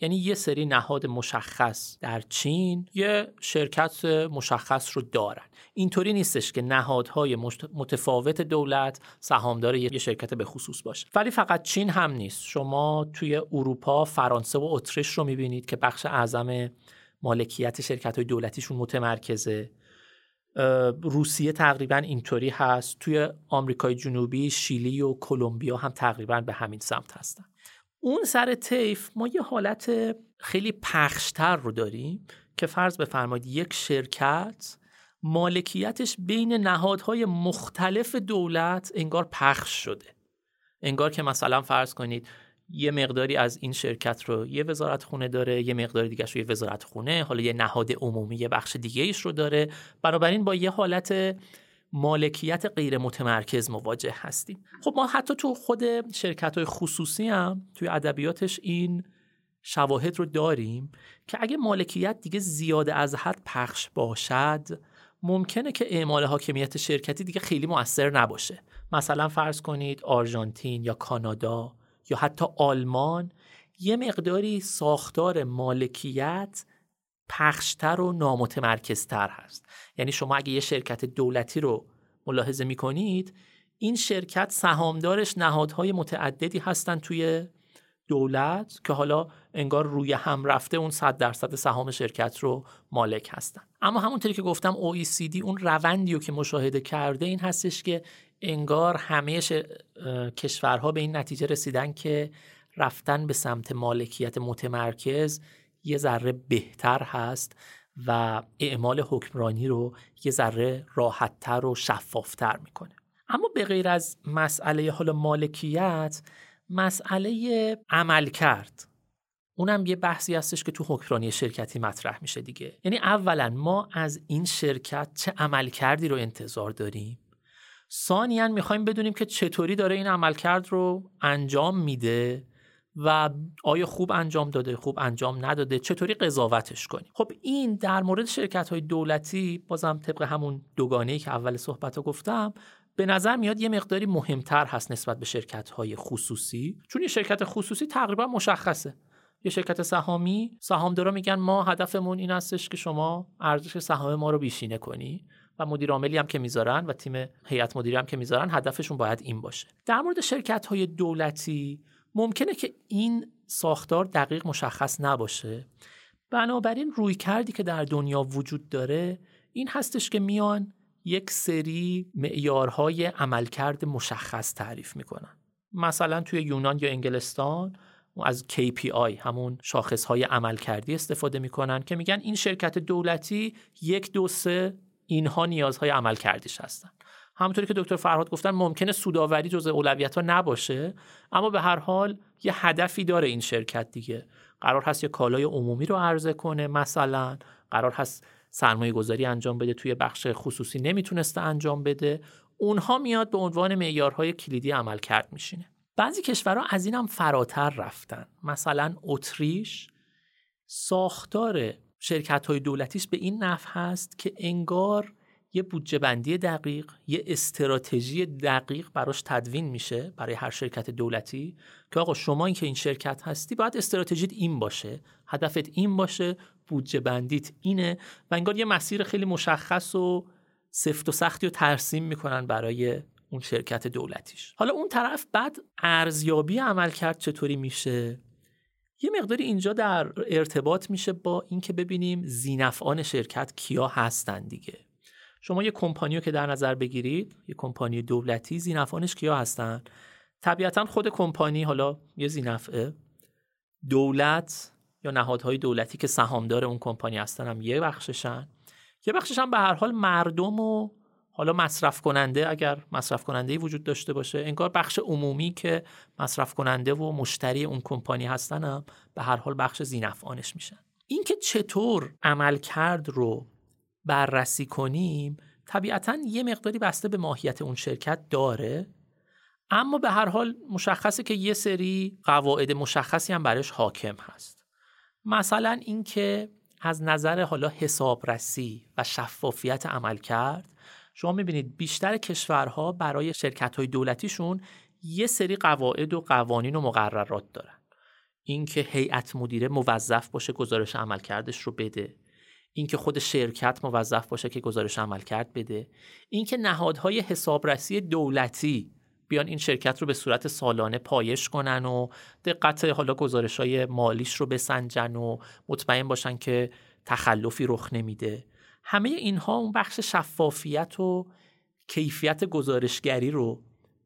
Speaker 4: یعنی یه سری نهاد مشخص در چین یه شرکت مشخص رو دارن. اینطوری نیستش که نهادهای متفاوت دولت سهامدار یه شرکت به خصوص باشه. ولی فقط چین هم نیست. شما توی اروپا فرانسه و اتریش رو می‌بینید که بخش اعظم مالکیت شرکت های دولتیشون متمرکزه. روسیه تقریبا اینطوری هست. توی آمریکای جنوبی شیلی و کلمبیا هم تقریبا به همین سمت هستن. اون سر طیف ما یه حالت خیلی پخشتر رو داریم که فرض بفرمایید یک شرکت مالکیتش بین نهادهای مختلف دولت انگار پخش شده. انگار که مثلا فرض کنید یه مقداری از این شرکت رو یه وزارت خونه داره یه مقداری دیگه رو یه وزارت خونه حالا یه نهاد عمومی یه بخش دیگه ایش رو داره. بنابراین با یه حالت مالکیت غیر متمرکز مواجه هستیم. خب ما حتی تو خود شرکت های خصوصی هم توی ادبیاتش این شواهد رو داریم که اگه مالکیت دیگه زیاده از حد پخش باشد ممکنه که اعمال حاکمیت شرکتی دیگه خیلی مؤثر نباشه. مثلا فرض کنید آرژانتین یا کانادا یا حتی آلمان یه مقداری ساختار مالکیت پخشتر و نامتمرکزتر هست. یعنی شما اگه یه شرکت دولتی رو ملاحظه می‌کنید این شرکت سهامدارش نهادهای متعددی هستن توی دولت که حالا انگار روی هم رفته اون صد درصد سهام شرکت رو مالک هستن. اما همونطوری که گفتم OECD اون روندی رو که مشاهده کرده این هستش که انگار همه کشورها به این نتیجه رسیدن که رفتن به سمت مالکیت متمرکز یه ذره بهتر هست و اعمال حکمرانی رو یه ذره راحتتر و شفافتر می‌کنه. اما به غیر از مسئله حالا مالکیت مسئله عمل کرد اونم یه بحثی هستش که تو حکمرانی شرکتی مطرح میشه دیگه. یعنی اولا ما از این شرکت چه عمل کردی رو انتظار داریم؟ ثانیا می‌خوایم بدونیم که چطوری داره این عملکرد رو انجام میده و آیا خوب انجام داده خوب انجام نداده چطوری قضاوتش کنیم؟ خب این در مورد شرکت های دولتی بازم طبق همون دوگانه که اول صحبت ها گفتم به نظر میاد یه مقداری مهمتر هست نسبت به شرکت های خصوصی. چون یه شرکت خصوصی تقریبا مشخصه. یه شرکت سهامی سهامدارا میگن ما هدفمون این هستش که شما ارزش سهام ما رو بیشینه کنی و مدیر عاملی هم که می‌ذارن و تیم هیئت مدیره هم که می‌ذارن هدفشون باید این باشه. در مورد شرکت های دولتی ممکنه که این ساختار دقیق مشخص نباشه. بنابراین روی کردی که در دنیا وجود داره این هستش که میان یک سری معیارهای عملکرد مشخص تعریف می‌کنن. مثلا توی یونان یا انگلستان از KPI همون شاخصهای عملکردی استفاده می‌کنن که میگن این شرکت دولتی یک دو سه اینها نیازهای عملکردیش هستن. همونطوری که دکتر فرهاد گفتن ممکنه سوداوری جزء اولویت ها نباشه اما به هر حال یه هدفی داره این شرکت دیگه. قرار هست یه کالای عمومی رو عرضه کنه مثلا. قرار هست سرمایه گذاری انجام بده توی بخش خصوصی نمی‌تونسته انجام بده. اونها میاد به عنوان معیارهای کلیدی عمل کرد میشینه. بعضی کشورها از این هم فراتر رفتن. مثلا اتریش ساختار شرکت های دولتیش به این نفع هست که انگار یه بودجه بندی دقیق یه استراتژی دقیق براش تدوین میشه برای هر شرکت دولتی که آقا شما این که این شرکت هستی باید استراتژیت این باشه هدفت این باشه بودجه بندیت اینه و انگار یه مسیر خیلی مشخص و سفت و سختی رو ترسیم می‌کنن برای اون شرکت دولتیش. حالا اون طرف بعد ارزیابی عمل کرد چطوری میشه؟ یه مقداری اینجا در ارتباط میشه با اینکه ببینیم زینفعان شرکت کیا هستن دیگه. شما یه کمپانی که در نظر بگیرید یه کمپانی دولتی زینفعانش کیا هستن؟ طبیعتا خود کمپانی حالا یه زینفعه دولت یا نهادهای دولتی که سهامدار اون کمپانی هستن هم یه بخششن. یه بخشش هم به هر حال مردم و حالا مصرف کننده اگر مصرف کننده وجود داشته باشه انگار بخش عمومی که مصرف کننده و مشتری اون کمپانی هستن هم به هر حال بخش زینفعانش میشن. اینکه چطور عمل کرد رو بررسی کنیم طبیعتا یه مقداری بسته به ماهیت اون شرکت داره. اما به هر حال مشخصه که یه سری قواعد مشخصی هم برش حاکم هست. مثلا اینکه از نظر حالا حسابرسی و شفافیت عمل کرد شما می‌بینید بیشتر کشورها برای شرکت های دولتیشون یه سری قواعد و قوانین و مقررات دارن. اینکه هیئت مدیره موظف باشه گزارش عملکردش رو بده. اینکه خود شرکت موظف باشه که گزارش عملکرد بده. اینکه نهادهای حسابرسی دولتی بیان این شرکت رو به صورت سالانه پایش کنن و دقت حالا گزارش های مالیش رو بسنجن و مطمئن باشن که تخلفی رخ نمیده. همه اینها اون بخش شفافیت و کیفیت گزارشگری رو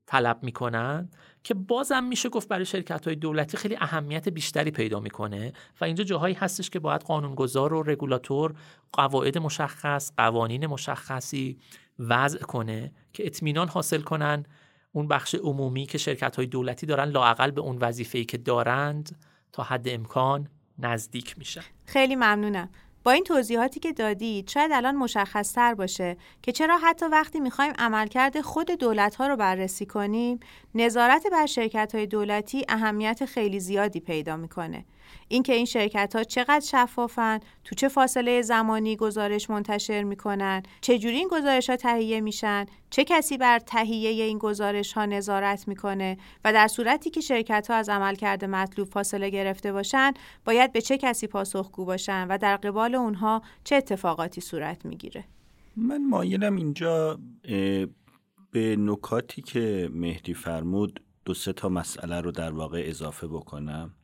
Speaker 4: طلب می‌کنن. که بازم میشه گفت برای شرکت های دولتی خیلی اهمیت بیشتری پیدا می‌کنه و اینجا جاهایی هستش که باید قانونگذار و رگولاتور قواعد مشخص قوانین مشخصی وضع کنه که اطمینان حاصل کنن اون بخش عمومی که شرکت های دولتی دارن لاقل به اون وظیفه‌ای که دارند تا حد امکان نزدیک میشن.
Speaker 1: خیلی ممنونم. با این توضیحاتی که دادید شاید الان مشخص تر باشه که چرا حتی وقتی می‌خوایم عملکرد خود دولت ها رو بررسی کنیم نظارت بر شرکت های دولتی اهمیت خیلی زیادی پیدا می‌کنه. اینکه این شرکت ها چقدر شفافن تو چه فاصله زمانی گزارش منتشر می‌کنن چجوری این گزارش ها تهیه میشن چه کسی بر تهیه این گزارش ها نظارت می‌کنه و در صورتی که شرکت ها از عملکرد مطلوب فاصله گرفته باشن باید به چه کسی پاسخگو باشن و در قبال اونها چه اتفاقاتی صورت می‌گیره؟
Speaker 2: من مایلم اینجا به نکاتی که مهدی فرمود دو سه تا مسئله رو در واقع اضافه بکنم.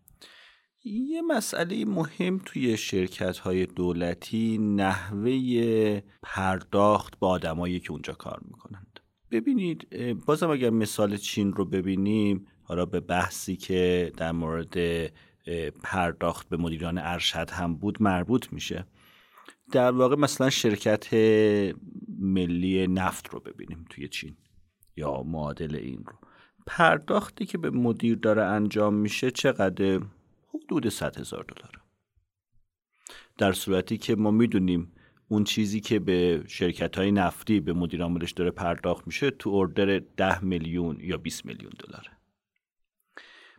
Speaker 2: یه مسئله مهم توی شرکت های دولتی نحوه پرداخت با آدمایی که اونجا کار می‌کنند. ببینید بازم اگر مثال چین رو ببینیم حالا به بحثی که در مورد پرداخت به مدیران ارشد هم بود مربوط میشه. در واقع مثلا شرکت ملی نفت رو ببینیم توی چین یا معادل این رو. پرداختی که به مدیر داره انجام میشه چقدر؟ حدود 100 هزار دلار. در صورتی که ما می‌دونیم اون چیزی که به شرکت های نفتی به مدیر عاملش داره پرداخت میشه تو اردر 10 میلیون یا 20 میلیون دلاره.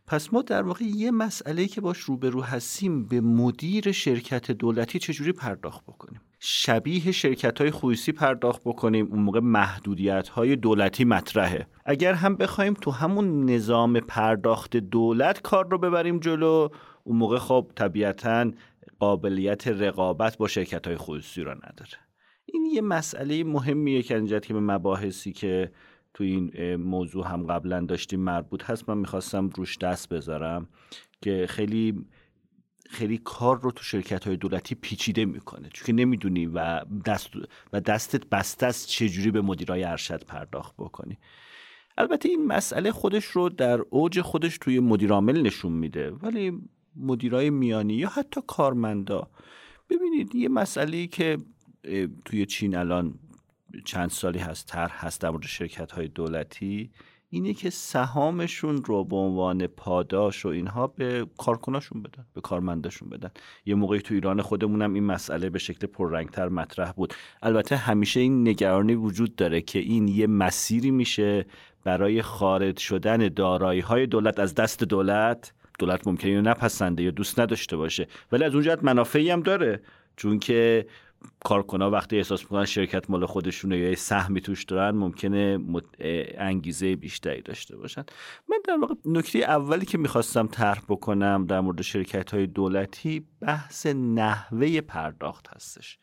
Speaker 2: پس ما در واقع یه مسئله که باش روبرو هستیم به مدیر شرکت دولتی چجوری پرداخت بکنیم؟ شبیه شرکت های خویسی پرداخت بکنیم اون موقع محدودیت های دولتی مطرحه. اگر هم بخوایم تو همون نظام پرداخت دولت کار رو ببریم جلو اون موقع خب طبیعتا قابلیت رقابت با شرکت های خصوصی را نداره. این یه مسئله مهمیه که که به مباحثی که تو این موضوع هم قبلا داشتیم مربوط هست من می‌خواستم روش دست بذارم که خیلی خیلی کار رو تو شرکت های دولتی پیچیده می‌کنه. چون که نمی‌دونی و دست و دستت بسته است چجوری به مدیرای ارشد پرداخت بکنی. البته این مسئله خودش رو در اوج خودش توی مدیرعامل نشون میده. ولی مدیرای میانی یا حتی کارمندا ببینید یه مسئله که توی چین الان چند سالی هست تر هست در مورد شرکت های دولتی. اینه که سهامشون رو به عنوان پاداش و اینها به کارکناشون بدن به کارمنداشون بدن. یه موقعی تو ایران خودمونم این مسئله به شکل پررنگتر مطرح بود. البته همیشه این نگرانی وجود داره که این یه مسیری میشه برای خارج شدن دارایی های دولت. از دست دولت دولت ممکنه اینو نپسنده یا دوست نداشته باشه ولی از اونجا منافعی هم داره. چون که کارکنها وقتی احساس می‌کنن شرکت مال خودشونه یا سهمی توش دارن ممکنه انگیزه بیشتری داشته باشن. من در واقع نکته اولی که می‌خواستم طرح بکنم در مورد شرکت های دولتی بحث نحوه پرداخت هستش.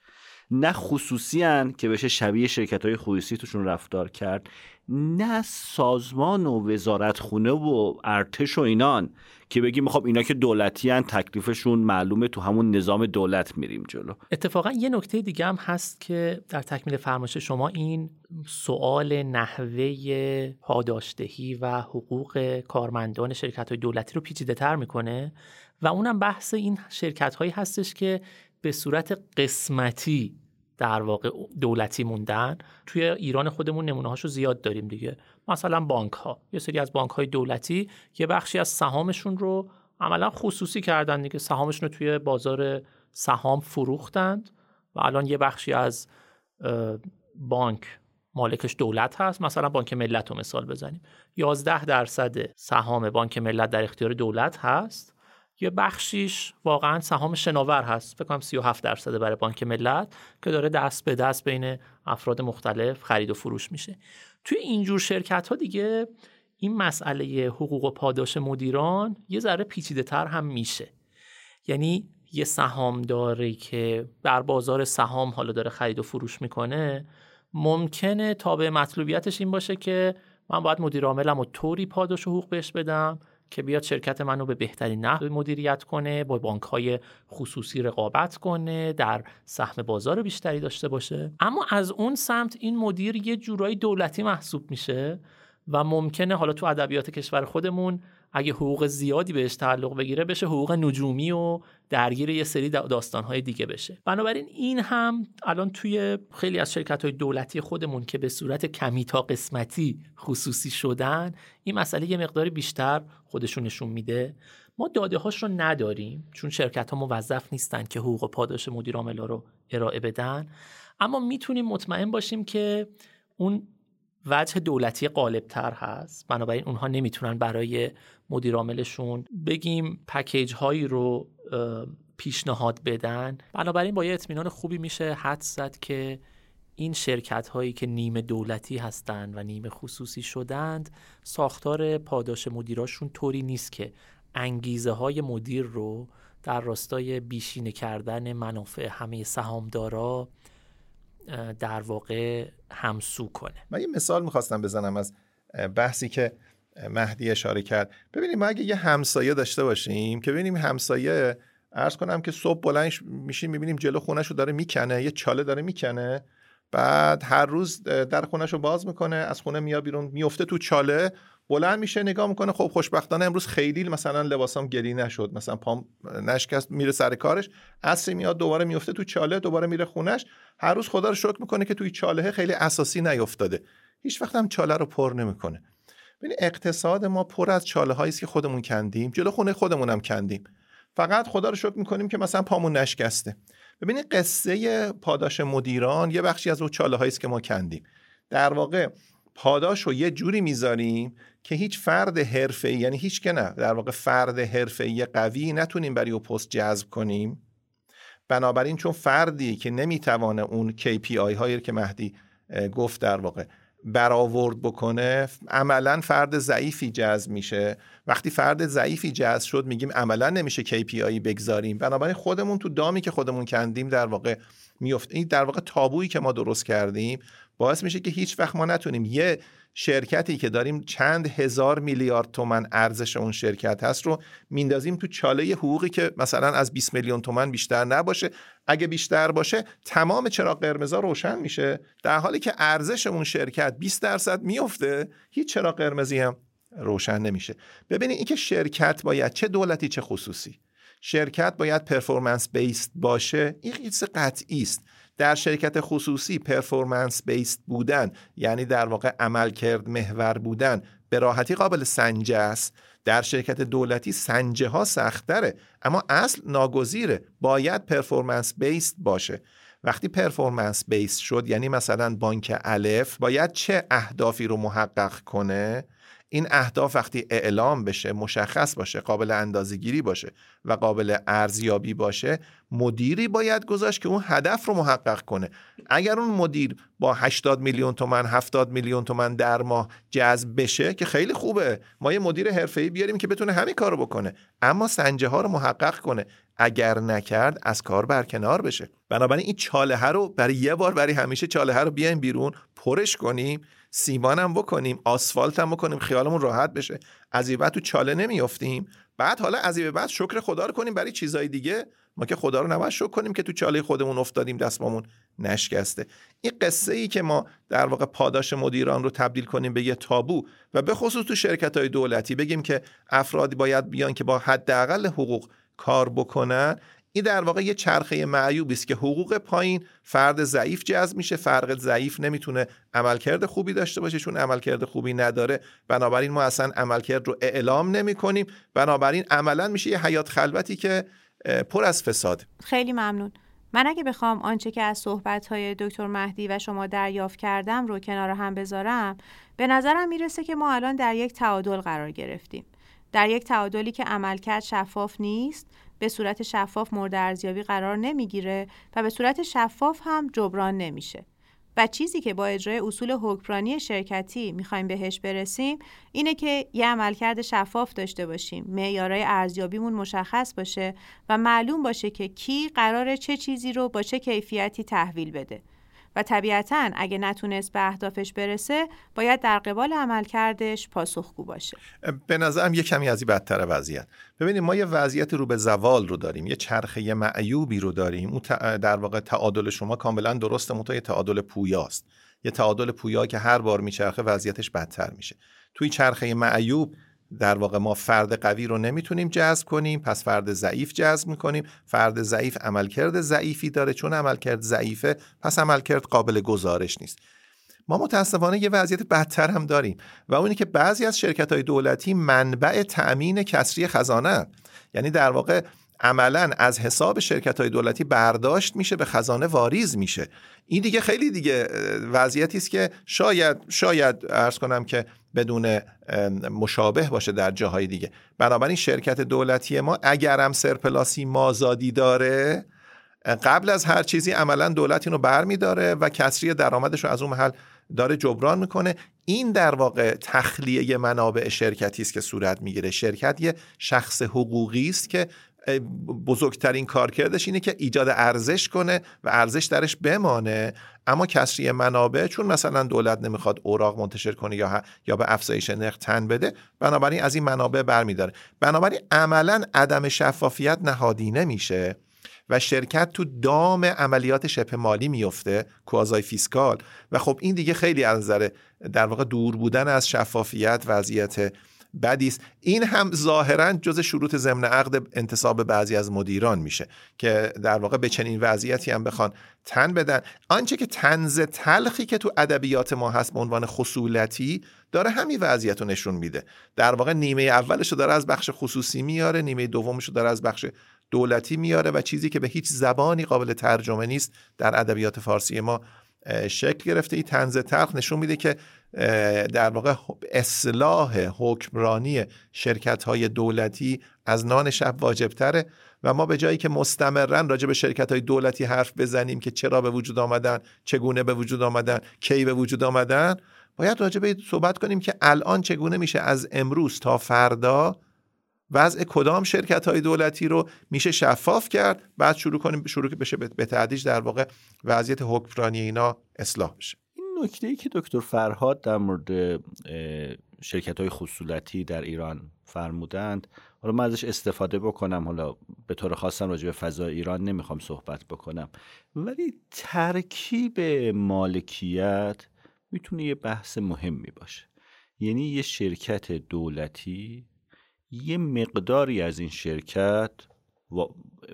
Speaker 2: نه خصوصی که بشه شبیه شرکت های خصوصی توشون رفتار کرد نه سازمان و وزارت خونه و ارتش و اینان که بگیم خب اینا که دولتی هن تکلیفشون معلومه تو همون نظام دولت میریم جلو.
Speaker 4: اتفاقا یه نکته دیگه هم هست که در تکمیل فرمایش شما این سوال نحوه پاداشدهی و حقوق کارمندان شرکت های دولتی رو پیچیده تر می‌کنه و اونم بحث این شرکت هایی هستش که به صورت قسمتی در واقع دولتی موندن. توی ایران خودمون نمونه هاشو زیاد داریم دیگه. مثلا بانک ها یه سری از بانک های دولتی یه بخشی از سهامشون رو عملا خصوصی کردن دیگه. سهامشون رو توی بازار سهام فروختند و الان یه بخشی از بانک مالکش دولت هست. مثلا بانک ملت رو مثال بزنیم. 11 درصد سهام بانک ملت در اختیار دولت هست. یه بخشیش واقعا سهام شناور هست. فکر کنم 37 درصد برای بانک ملت که داره دست به دست بین افراد مختلف خرید و فروش میشه. توی اینجور شرکت ها دیگه این مسئله حقوق و پاداش مدیران یه ذره پیچیده تر هم میشه. یعنی یه سهامداری که بر بازار سهام حالا داره خرید و فروش می‌کنه ممکنه تابع مطلوبیتش این باشه که من باید مدیر عاملم و طوری پاداش و حقوق بهش بدم که بیاد شرکت منو به بهترین نحو مدیریت کنه با بانک های خصوصی رقابت کنه در سهم بازار بیشتری داشته باشه. اما از اون سمت این مدیر یه جورایی دولتی محسوب میشه و ممکنه حالا تو ادبیات کشور خودمون اگه حقوق زیادی بهش تعلق بگیره بشه حقوق نجومی و درگیر یه سری داستانهای دیگه بشه. بنابراین این هم الان توی خیلی از شرکت های دولتی خودمون که به صورت کمی تا قسمتی خصوصی شدن این مسئله یه مقداری بیشتر خودشون نشون میده. ما داده هاش رو نداریم چون شرکت ها موظف نیستن که حقوق پاداش مدیر رو ارائه بدن. اما می‌تونیم مطمئن باشیم که اون وجه دولتی تر هست. بنابراین اونها نمی‌تونن برای مدیرعاملشون بگیم پکیج هایی رو پیشنهاد بدن. بنابراین با یه اطمینان خوبی میشه حد زد که این شرکت هایی که نیمه دولتی هستند و نیمه خصوصی شدند ساختار پاداش مدیراشون طوری نیست که انگیزه های مدیر رو در راستای بیشینه کردن منافع همه سهامدارا در واقع همسو کنه.
Speaker 3: من یه مثال می‌خواستم بزنم از بحثی که مهدی اشاره کرد. ببینیم ما اگه یه همسایه داشته باشیم که ببینیم همسایه ارز کنم که صبح بلند میشیم می‌بینیم جلو خونش رو داره می‌کنه یه چاله داره می‌کنه بعد هر روز در خونش رو باز می‌کنه از خونه میاد بیرون میفته تو چاله بلند میشه نگاه می‌کنه. خب خوشبختانه امروز خیلی مثلا لباسام گلی نشد. مثلا پام نشکست میره سر کارش. اصری میاد دوباره میفته تو چاله دوباره میره خونش. هر روز خدا رو شکر می‌کنه که توی چاله خیلی اساسی نیفتاده. هیچ وقت هم چاله رو پر نمی‌کنه. ببین اقتصاد ما پر از چاله هایی است که خودمون کندیم. جلو خونه خودمون هم کندیم. فقط خدا رو شکر می‌کنیم که مثلا پامون نشکسته. ببینید قصه پاداش مدیران یه بخشی از اون چاله هایی است که ما کندیم. در واقع پاداش رو یه جوری می‌ذاریم که هیچ فرد حرفه یعنی هیچ که نه در واقع فرد حرفه قوی نتونیم برای او پست جذب کنیم. بنابراین چون فردی که نمی‌توانه اون KPI هایی که مهدی گفت در واقع برآورد بکنه عملا فرد ضعیفی جذب میشه. وقتی فرد ضعیفی جذب شد میگیم عملا نمیشه KPI بگذاریم. بنابراین خودمون تو دامی که خودمون کندیم در واقع میفته این در واقع تابویی که ما درست کردیم باعث میشه که هیچ وقت ما نتونیم یه شرکتی که داریم چند هزار میلیارد تومن ارزش اون شرکت هست رو میندازیم تو چاله حقوقی که مثلا از 20 میلیون تومن بیشتر نباشه. اگه بیشتر باشه تمام چراغ قرمزا روشن میشه. در حالی که ارزش اون شرکت 20 درصد میفته هیچ چراغ قرمزی هم روشن نمیشه. ببینید اینکه شرکت باید چه دولتی چه خصوصی. شرکت باید performance based باشه. این قطعی است. در شرکت خصوصی performance based بودن یعنی در واقع عملکرد محور بودن به راحتی قابل سنجه است. در شرکت دولتی سنجه ها سختره اما اصل ناگزیره باید performance based باشه. وقتی performance based شد یعنی مثلا بانک الف باید چه اهدافی رو محقق کنه؟ این اهداف وقتی اعلام بشه مشخص باشه قابل اندازهگیری باشه و قابل ارزیابی باشه مدیری باید گذاشت که اون هدف رو محقق کنه. اگر اون مدیر با 80 میلیون تومن 70 میلیون تومن در ماه جذب بشه که خیلی خوبه. ما یه مدیر حرفه‌ای بیاریم که بتونه همین کارو بکنه. اما سنجه ها رو محقق کنه. اگر نکرد از کار برکنار بشه. بنابراین این چاله رو برای یه بار برای همیشه چاله رو بیایم بیرون پرش کنیم. سیمان هم بکنیم آسفالت هم بکنیم خیالمون راحت بشه. از این بعد تو چاله نمیافتیم. بعد حالا از این بعد شکر خدا رو کنیم برای چیزای دیگه. ما که خدا رو نباید شکر کنیم که تو چاله خودمون افتادیم دستمون نشکسته. این قصه ای که ما در واقع پاداش مدیران رو تبدیل کنیم به یه تابو و به خصوص تو شرکت های دولتی بگیم که افرادی باید بیان که با حداقل حقوق کار بکنن این در واقع یه چرخه معیوبی است که حقوق پایین فرد ضعیف جذب میشه فرد ضعیف نمی‌تونه عملکرد خوبی داشته باشه چون عملکرد خوبی نداره. بنابراین ما اصلا عملکرد رو اعلام نمی کنیم بنابراین عملا میشه یه حیات خلوتی که پر از فساد.
Speaker 1: خیلی ممنون. من اگه بخوام آنچه که از صحبت‌های دکتر مهدی و شما دریافت کردم رو کنار هم بذارم به نظرم می‌رسه که ما الان در یک تعادل قرار گرفتیم. در یک تعادلی که عملکرد شفاف نیست به صورت شفاف مورد ارزیابی قرار نمی‌گیره و به صورت شفاف هم جبران نمیشه. و چیزی که با اجرای اصول حکمرانی شرکتی می‌خوایم بهش برسیم اینه که یه عملکرد شفاف داشته باشیم. معیارهای ارزیابیمون مشخص باشه و معلوم باشه که کی قراره چه چیزی رو با چه کیفیتی تحویل بده. و طبیعتا اگه نتونست به اهدافش برسه باید در قبال عملکردش پاسخگو باشه.
Speaker 3: به نظرم یه کمی از این بدتر وضعیت. ببینید ما یه وضعیت رو به زوال رو داریم یه چرخه معیوبی رو داریم. اون در واقع تعادل شما کاملا درسته متای تعادل پویاست. یه تعادل پویا که هر بار میچرخه وضعیتش بدتر میشه. توی چرخه معیوب در واقع ما فرد قوی رو نمی‌تونیم جذب کنیم پس فرد ضعیف جذب می‌کنیم. فرد ضعیف عملکرد ضعیفی داره چون عملکرد ضعیفه پس عملکرد قابل گزارش نیست. ما متاسفانه یه وضعیت بدتر هم داریم و اونی که بعضی از شرکت های دولتی منبع تأمین کسری خزانه یعنی در واقع عملا از حساب شرکت های دولتی برداشت میشه به خزانه واریز میشه. این دیگه خیلی دیگه وضعیتی است که شاید شاید ارز کنم که بدون مشابه باشه در جاهای دیگه. بنابراین شرکت دولتی ما اگرم سرپلاسی مازادی داره قبل از هر چیزی عملا دولت اینو برمیداره و کسری درآمدش رو از اون محل داره جبران می‌کنه. این در واقع تخلیه منابع شرکتی است که صورت می‌گیره. شرکت یه شخص حقوقی است که بزرگترین کارکردش اینه که ایجاد ارزش کنه و ارزش درش بمانه. اما کسری منابع چون مثلا دولت نمی‌خواد اوراق منتشر کنه یا یا به افزایش نرخ تن بده بنابراین از این منابع برمیداره. بنابراین عملا عدم شفافیت نهادینه میشه و شرکت تو دام عملیات شبه مالی میفته کوازای فیسکال. و خب این دیگه خیلی از نظر در واقع دور بودن از شفافیت وضعیت بدی است. این هم ظاهرا جز شروط ضمن عقد انتصاب بعضی از مدیران میشه که در واقع به چنین وضعیتی هم بخوان تن بدن. آنچه که تنز تلخی که تو ادبیات ما هست به عنوان خصولتی داره همین وضعیت رو نشون میده. در واقع نیمه اولش رو داره از بخش خصوصی میاره نیمه دومش رو داره از بخش دولتی میاره و چیزی که به هیچ زبانی قابل ترجمه نیست در ادبیات فارسی ما شکل گرفته. ای تنز تلخ نشون میده که در واقع اصلاح حکمرانی شرکت های دولتی از نان شب واجبتره و ما به جایی که مستمرا راجع به شرکت های دولتی حرف بزنیم که چرا به وجود آمدن چگونه به وجود آمدن کی به وجود آمدن باید راجع به صحبت کنیم که الان چگونه میشه از امروز تا فردا وضع کدام شرکت های دولتی رو میشه شفاف کرد بعد شروع کنیم شروع بشه به تدریج در واقع وضعیت حکمرانی اینا اصلاح بشه.
Speaker 2: نکته ای که دکتر فرهاد در مورد شرکت های خصولتی در ایران فرمودند. حالا من ازش استفاده بکنم. حالا به طور خاصم راجع به فضای ایران نمی‌خوام صحبت بکنم. ولی ترکیب مالکیت می‌تونه یه بحث مهمی باشه. یعنی یه شرکت دولتی یه مقداری از این شرکت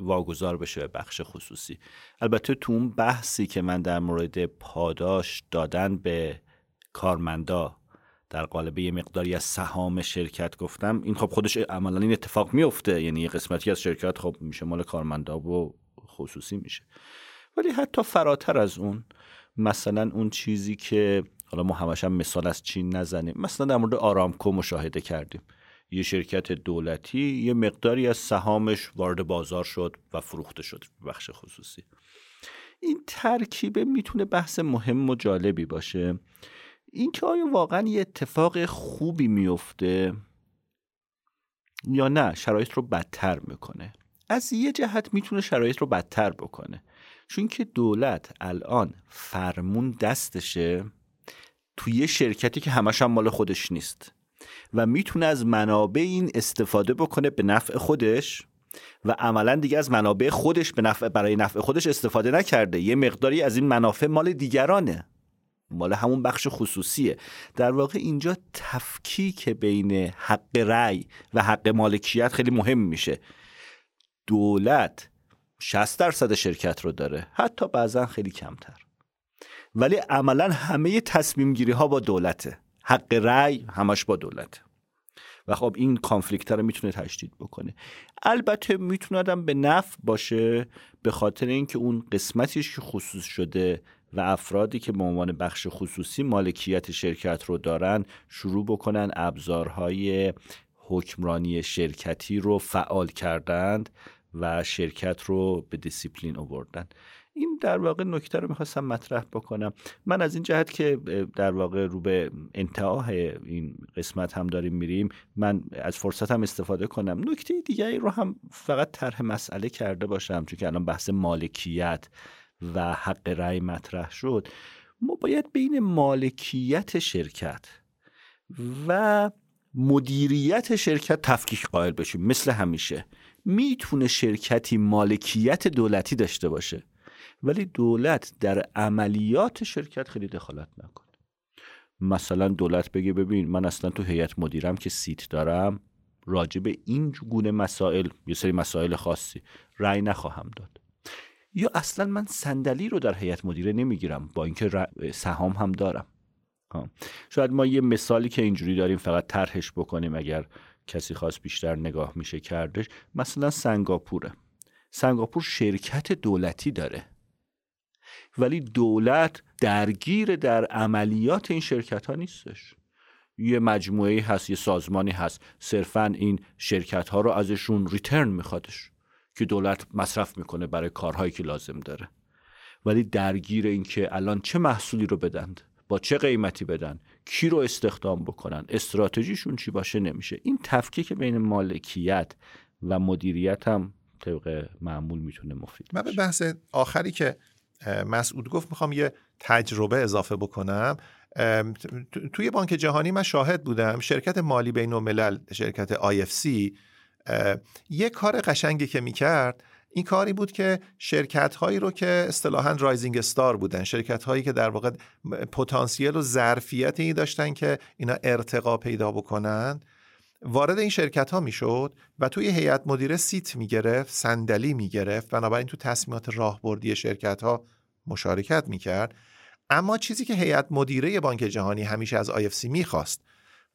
Speaker 2: واگذار بشه به بخش خصوصی. البته تو اون بحثی که من در مورد پاداش دادن به کارمندا در قالب یه مقداری از سهام شرکت گفتم این خب خودش عملا این اتفاق میفته یعنی یه قسمتی از شرکت خب میشه مال کارمندا و خصوصی میشه. ولی حتی فراتر از اون مثلا اون چیزی که حالا ما همش هم مثال از چین نزنیم مثلا در مورد آرامکو مشاهده کردیم. یه شرکت دولتی یه مقداری از سهامش وارد بازار شد و فروخته شد بخش خصوصی. این ترکیبه می‌تونه بحث مهم و جالبی باشه. اینکه آیا واقعا یه اتفاق خوبی میفته یا نه شرایط رو بدتر می‌کنه. از یه جهت می‌تونه شرایط رو بدتر بکنه. چون که دولت الان فرمون دستشه توی شرکتی که همش هم مال خودش نیست. و می‌تونه از منابع این استفاده بکنه به نفع خودش و عملا دیگه از منابع خودش به نفع برای نفع خودش استفاده نکرده. یه مقداری از این منافع مال دیگرانه. مال همون بخش خصوصیه. در واقع اینجا تفکیک بین حق رأی و حق مالکیت خیلی مهم میشه. دولت 60 درصد شرکت رو داره. حتی بعضا خیلی کمتر. ولی عملا همه تصمیم گیری ها با دولته. حق رأی همش با دولت. و خب این conflict رو می‌تونه تشدید بکنه. البته می‌تونه آدم به نفع باشه به خاطر اینکه اون قسمتیش که خصوص شده و افرادی که به عنوان بخش خصوصی مالکیت شرکت رو دارن شروع بکنن ابزارهای حکمرانی شرکتی رو فعال کردند و شرکت رو به دیسیپلین آوردن. این در واقع نکته رو می‌خواستم مطرح بکنم. من از این جهت که در واقع رو به انتهای این قسمت هم داریم میریم من از فرصت هم استفاده کنم. نکته دیگری رو هم فقط طرح مسئله کرده باشم چون که الان بحث مالکیت و حق رأی مطرح شد. ما باید بین مالکیت شرکت و مدیریت شرکت تفکیک قائل بشیم مثل همیشه. می‌تونه شرکتی مالکیت دولتی داشته باشه. ولی دولت در عملیات شرکت خیلی دخالت نکنه. مثلا دولت بگه ببین من اصلا تو هیئت مدیرم که سیت دارم راجع به این گونه مسائل یه سری مسائل خاصی رأی نخواهم داد. یا اصلا من صندلی رو در هیئت مدیره نمی‌گیرم با اینکه سهام هم دارم. شاید ما یه مثالی که اینجوری داریم فقط طرحش بکنیم اگر کسی خواست بیشتر نگاه میشه کردش. مثلا سنگاپوره. سنگاپور شرکت دولتی داره. ولی دولت درگیر در عملیات این شرکت ها نیستش. یه مجموعه هست یه سازمانی هست. صرفا این شرکت ها رو ازشون ریترن میخوادش که دولت مصرف می‌کنه برای کارهایی که لازم داره. ولی درگیر این که الان چه محصولی رو بدند با چه قیمتی بدن کی رو استخدام بکنن استراتژیشون چی باشه نمیشه. این تفکیک بین مالکیت و مدیریت هم طبق معمول می‌تونه مفید
Speaker 3: من به بحث آخری که مسعود گفت می‌خوام یه تجربه اضافه بکنم. توی بانک جهانی من شاهد بودم شرکت مالی بین الملل شرکت IFC یه کار قشنگی که می‌کرد این کاری بود که شرکت هایی رو که اصطلاحا رایزینگ استار بودن شرکت هایی که در واقع پتانسیل و ظرفیت این داشتن که اینا ارتقا پیدا بکنن. وارد این شرکت ها می‌شد و توی هیئت مدیره سیت می‌گرفت صندلی می‌گرفت بنابراین تو تصمیمات راهبردی شرکت ها مشارکت می‌کرد. اما چیزی که هیئت مدیره بانک جهانی همیشه از IFC می‌خواست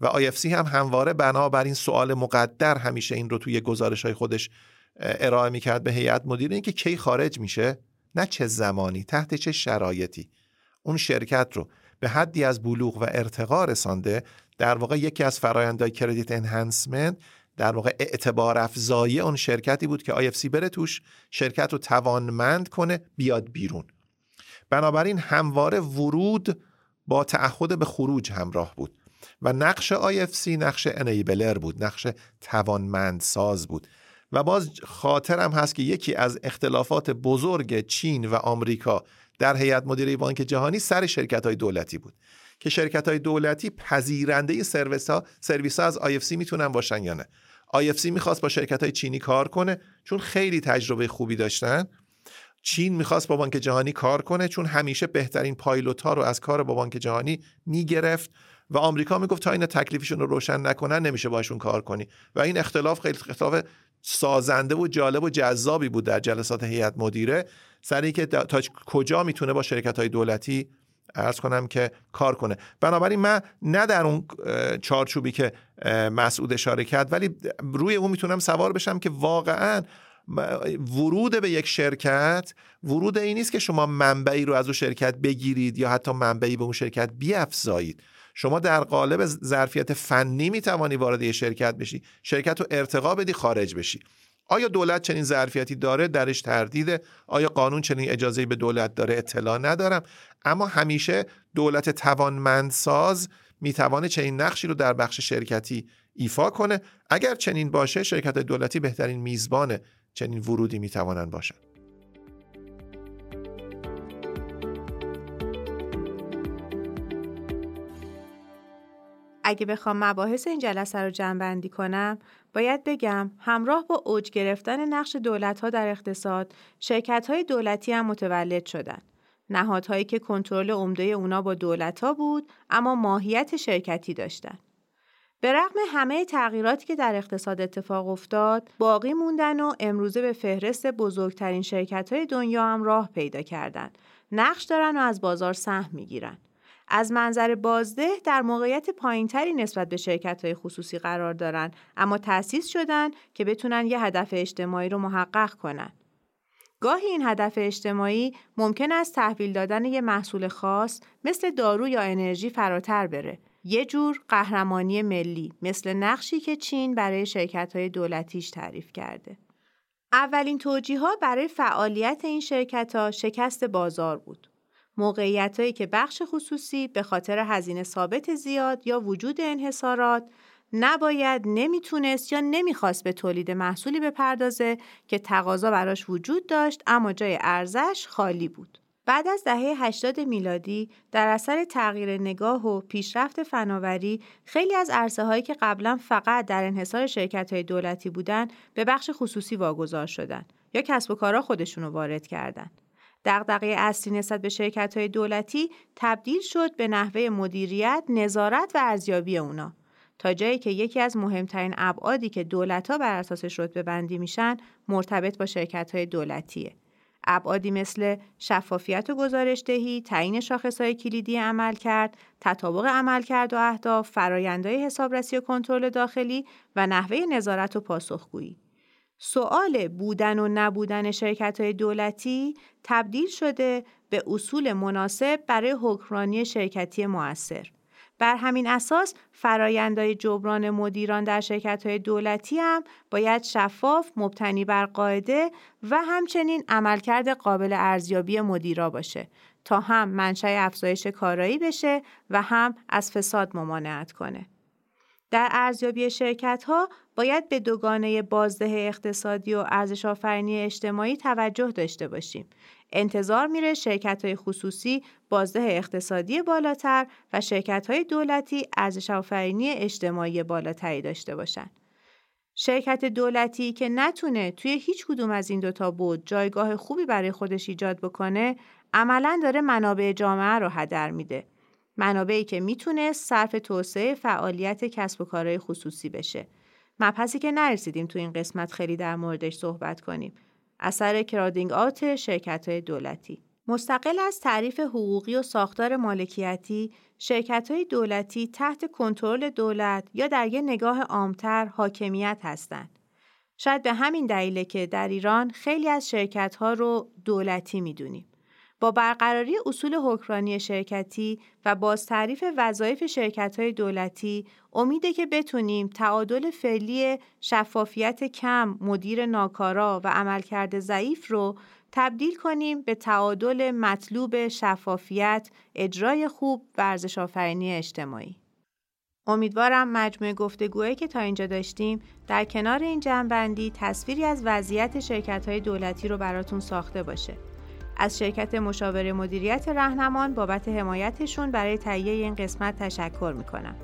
Speaker 3: و IFC هم همواره بنابراین سوال مقدر همیشه این رو توی گزارش های خودش ارائه می‌کرد به هیئت مدیره اینکه کی خارج میشه نه چه زمانی تحت چه شرایطی. اون شرکت رو به حدی از بلوغ و ارتقا رسانده در واقع یکی از فرایندهای کردیت انهانسمنت در واقع اعتبار افزایی اون شرکتی بود که IFC بره توش شرکت رو توانمند کنه بیاد بیرون. بنابراین همواره ورود با تعهد به خروج همراه بود و نقش IFC نقش انیبلر بود نقش توانمند ساز بود. و باز خاطرم هست که یکی از اختلافات بزرگ چین و آمریکا در هیئت مدیره بانک جهانی سر شرکت های دولتی بود. که شرکت های دولتی پذیرنده سرویس ها سرویس ها از IFC می‌تونن باشن یا نه. IFC می‌خواست با شرکت های چینی کار کنه چون خیلی تجربه خوبی داشتن. چین می‌خواست با بانک جهانی کار کنه چون همیشه بهترین پایلوت ها رو از کار با بانک جهانی می‌گرفت و آمریکا می‌گفت تا این تکلیفشون رو روشن نکنن نمیشه باشون کار کنی. و این اختلاف خیلی اختلاف سازنده و جالب و جذابی بود در جلسات هیئت مدیره. سر که تا کجا می‌تونه با شرکت های دولتی ارز کنم که کار کنه. بنابراین من نه در اون چارچوبی که مسعود اشاره کرد ولی روی اون می‌تونم سوار بشم که واقعا ورود به یک شرکت ورود این نیست که شما منبعی رو از اون شرکت بگیرید یا حتی منبعی به اون شرکت بیافزایید. شما در قالب ظرفیت فنی می‌توانی وارد یه شرکت بشی شرکت رو ارتقا بدی خارج بشی. آیا دولت چنین ظرفیتی داره؟ درش تردیده. آیا قانون چنین اجازه به دولت داره؟ اطلاع ندارم. اما همیشه دولت توانمندساز می‌توانه چنین نقشی رو در بخش شرکتی ایفا کنه. اگر چنین باشه شرکت دولتی بهترین میزبان چنین ورودی می‌توانند باشند.
Speaker 1: اگه بخوام مباحث این جلسه رو جمع کنم باید بگم همراه با اوج گرفتن نقش دولت ها در اقتصاد شرکت های دولتی هم متولد شدن. نهادهایی که کنترل عمده اونا با دولت ها بود اما ماهیت شرکتی داشتن. به رغم همه تغییراتی که در اقتصاد اتفاق افتاد باقی موندن و امروزه به فهرست بزرگترین شرکت های دنیا هم راه پیدا کردن. نقش دارن و از بازار سهم می‌گیرن. از منظر بازده در موقعیت پایینتری نسبت به شرکت های خصوصی قرار دارن اما تأسیس شدن که بتونن یه هدف اجتماعی رو محقق کنن. گاهی این هدف اجتماعی ممکن است تحویل دادن یه محصول خاص مثل دارو یا انرژی فراتر بره. یه جور قهرمانی ملی مثل نقشی که چین برای شرکت های دولتیش تعریف کرده. اولین توجیه برای فعالیت این شرکت ها شکست بازار بود. موقعیت که بخش خصوصی به خاطر هزینه ثابت زیاد یا وجود انحصارات نباید نمی‌تونست یا نمی‌خواست به تولید محصولی بپردازه که تقاضا براش وجود داشت اما جای ارزش خالی بود. بعد از دهه 80 میلادی در اثر تغییر نگاه و پیشرفت فناوری خیلی از عرصه هایی که قبلا فقط در انحصار شرکت های دولتی بودند به بخش خصوصی واگذار شدند یا کسب و کارها خودشونو وارد کردند. دغدغه اصلی نسبت به شرکت های دولتی تبدیل شد به نحوه مدیریت، نظارت و ارزیابی اونا. تا جایی که یکی از مهمترین ابعادی که دولت ها بر اساسش رتبه بندی میشن مرتبط با شرکت های دولتیه. ابعادی مثل شفافیت و گزارش دهی، تعیین های کلیدی عمل کرد، تطابق عمل کرد و اهداف، فرایندهای حسابرسی و کنترل داخلی و نحوه نظارت و پاسخگویی. سوال بودن و نبودن شرکت های دولتی تبدیل شده به اصول مناسب برای حکمرانی شرکتی موثر. بر همین اساس فرایندهای جبران مدیران در شرکت های دولتی هم باید شفاف، مبتنی بر قاعده و همچنین عملکرد قابل ارزیابی مدیرا باشه تا هم منشأ افزایش کارایی بشه و هم از فساد ممانعت کنه. در ارزیابی شرکت ها باید به دوگانه بازده اقتصادی و ارزش آفرینی اجتماعی توجه داشته باشیم. انتظار میره شرکت های خصوصی بازده اقتصادی بالاتر و شرکت های دولتی ارزش آفرینی اجتماعی بالاتری داشته باشند. شرکت دولتی که نتونه توی هیچ کدوم از این دوتا بود جایگاه خوبی برای خودش ایجاد بکنه عملا داره منابع جامعه رو هدر میده. منابعی که می‌تونه صرف توسعه فعالیت کسب و کارهای خصوصی بشه. مبحثی که نرسیدیم تو این قسمت خیلی در موردش صحبت کنیم. اثر کرادینگ آت شرکت های دولتی مستقل از تعریف حقوقی و ساختار مالکیتی، شرکت های دولتی تحت کنترل دولت یا در یک نگاه عامتر حاکمیت هستند. شاید به همین دلیله که در ایران خیلی از شرکت ها رو دولتی می‌دونیم. با برقراری اصول حکمرانی شرکتی و باز تعریف وظایف شرکت های دولتی امیده که بتونیم تعادل فعلی شفافیت کم، مدیر ناکارا و عملکرد ضعیف رو تبدیل کنیم به تعادل مطلوب شفافیت، اجرای خوب و ارزش آفرینی اجتماعی. امیدوارم مجموعه گفتگوهایی که تا اینجا داشتیم در کنار این جنبندی تصویری از وضعیت شرکت های دولتی رو براتون ساخته باشه. از شرکت مشاوره مدیریت رهنمان بابت حمایتشون برای تهیه این قسمت تشکر می‌کنم.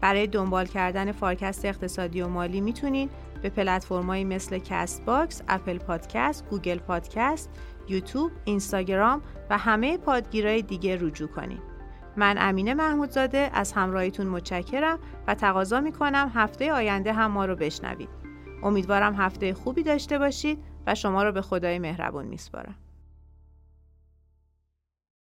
Speaker 1: برای دنبال کردن فارکست اقتصادی و مالی می‌تونید به پلتفرمایی مثل Castbox، Apple Podcast، Google Podcast، یوتیوب، اینستاگرام و همه پادگیرهای دیگه رجوع کنید. من امینه محمودزاده از همراهیتون متشکرم و تقاضا می‌کنم هفته آینده هم ما رو بشنوید. امیدوارم هفته خوبی داشته باشید و شما رو به خدای مهربون میسپارم.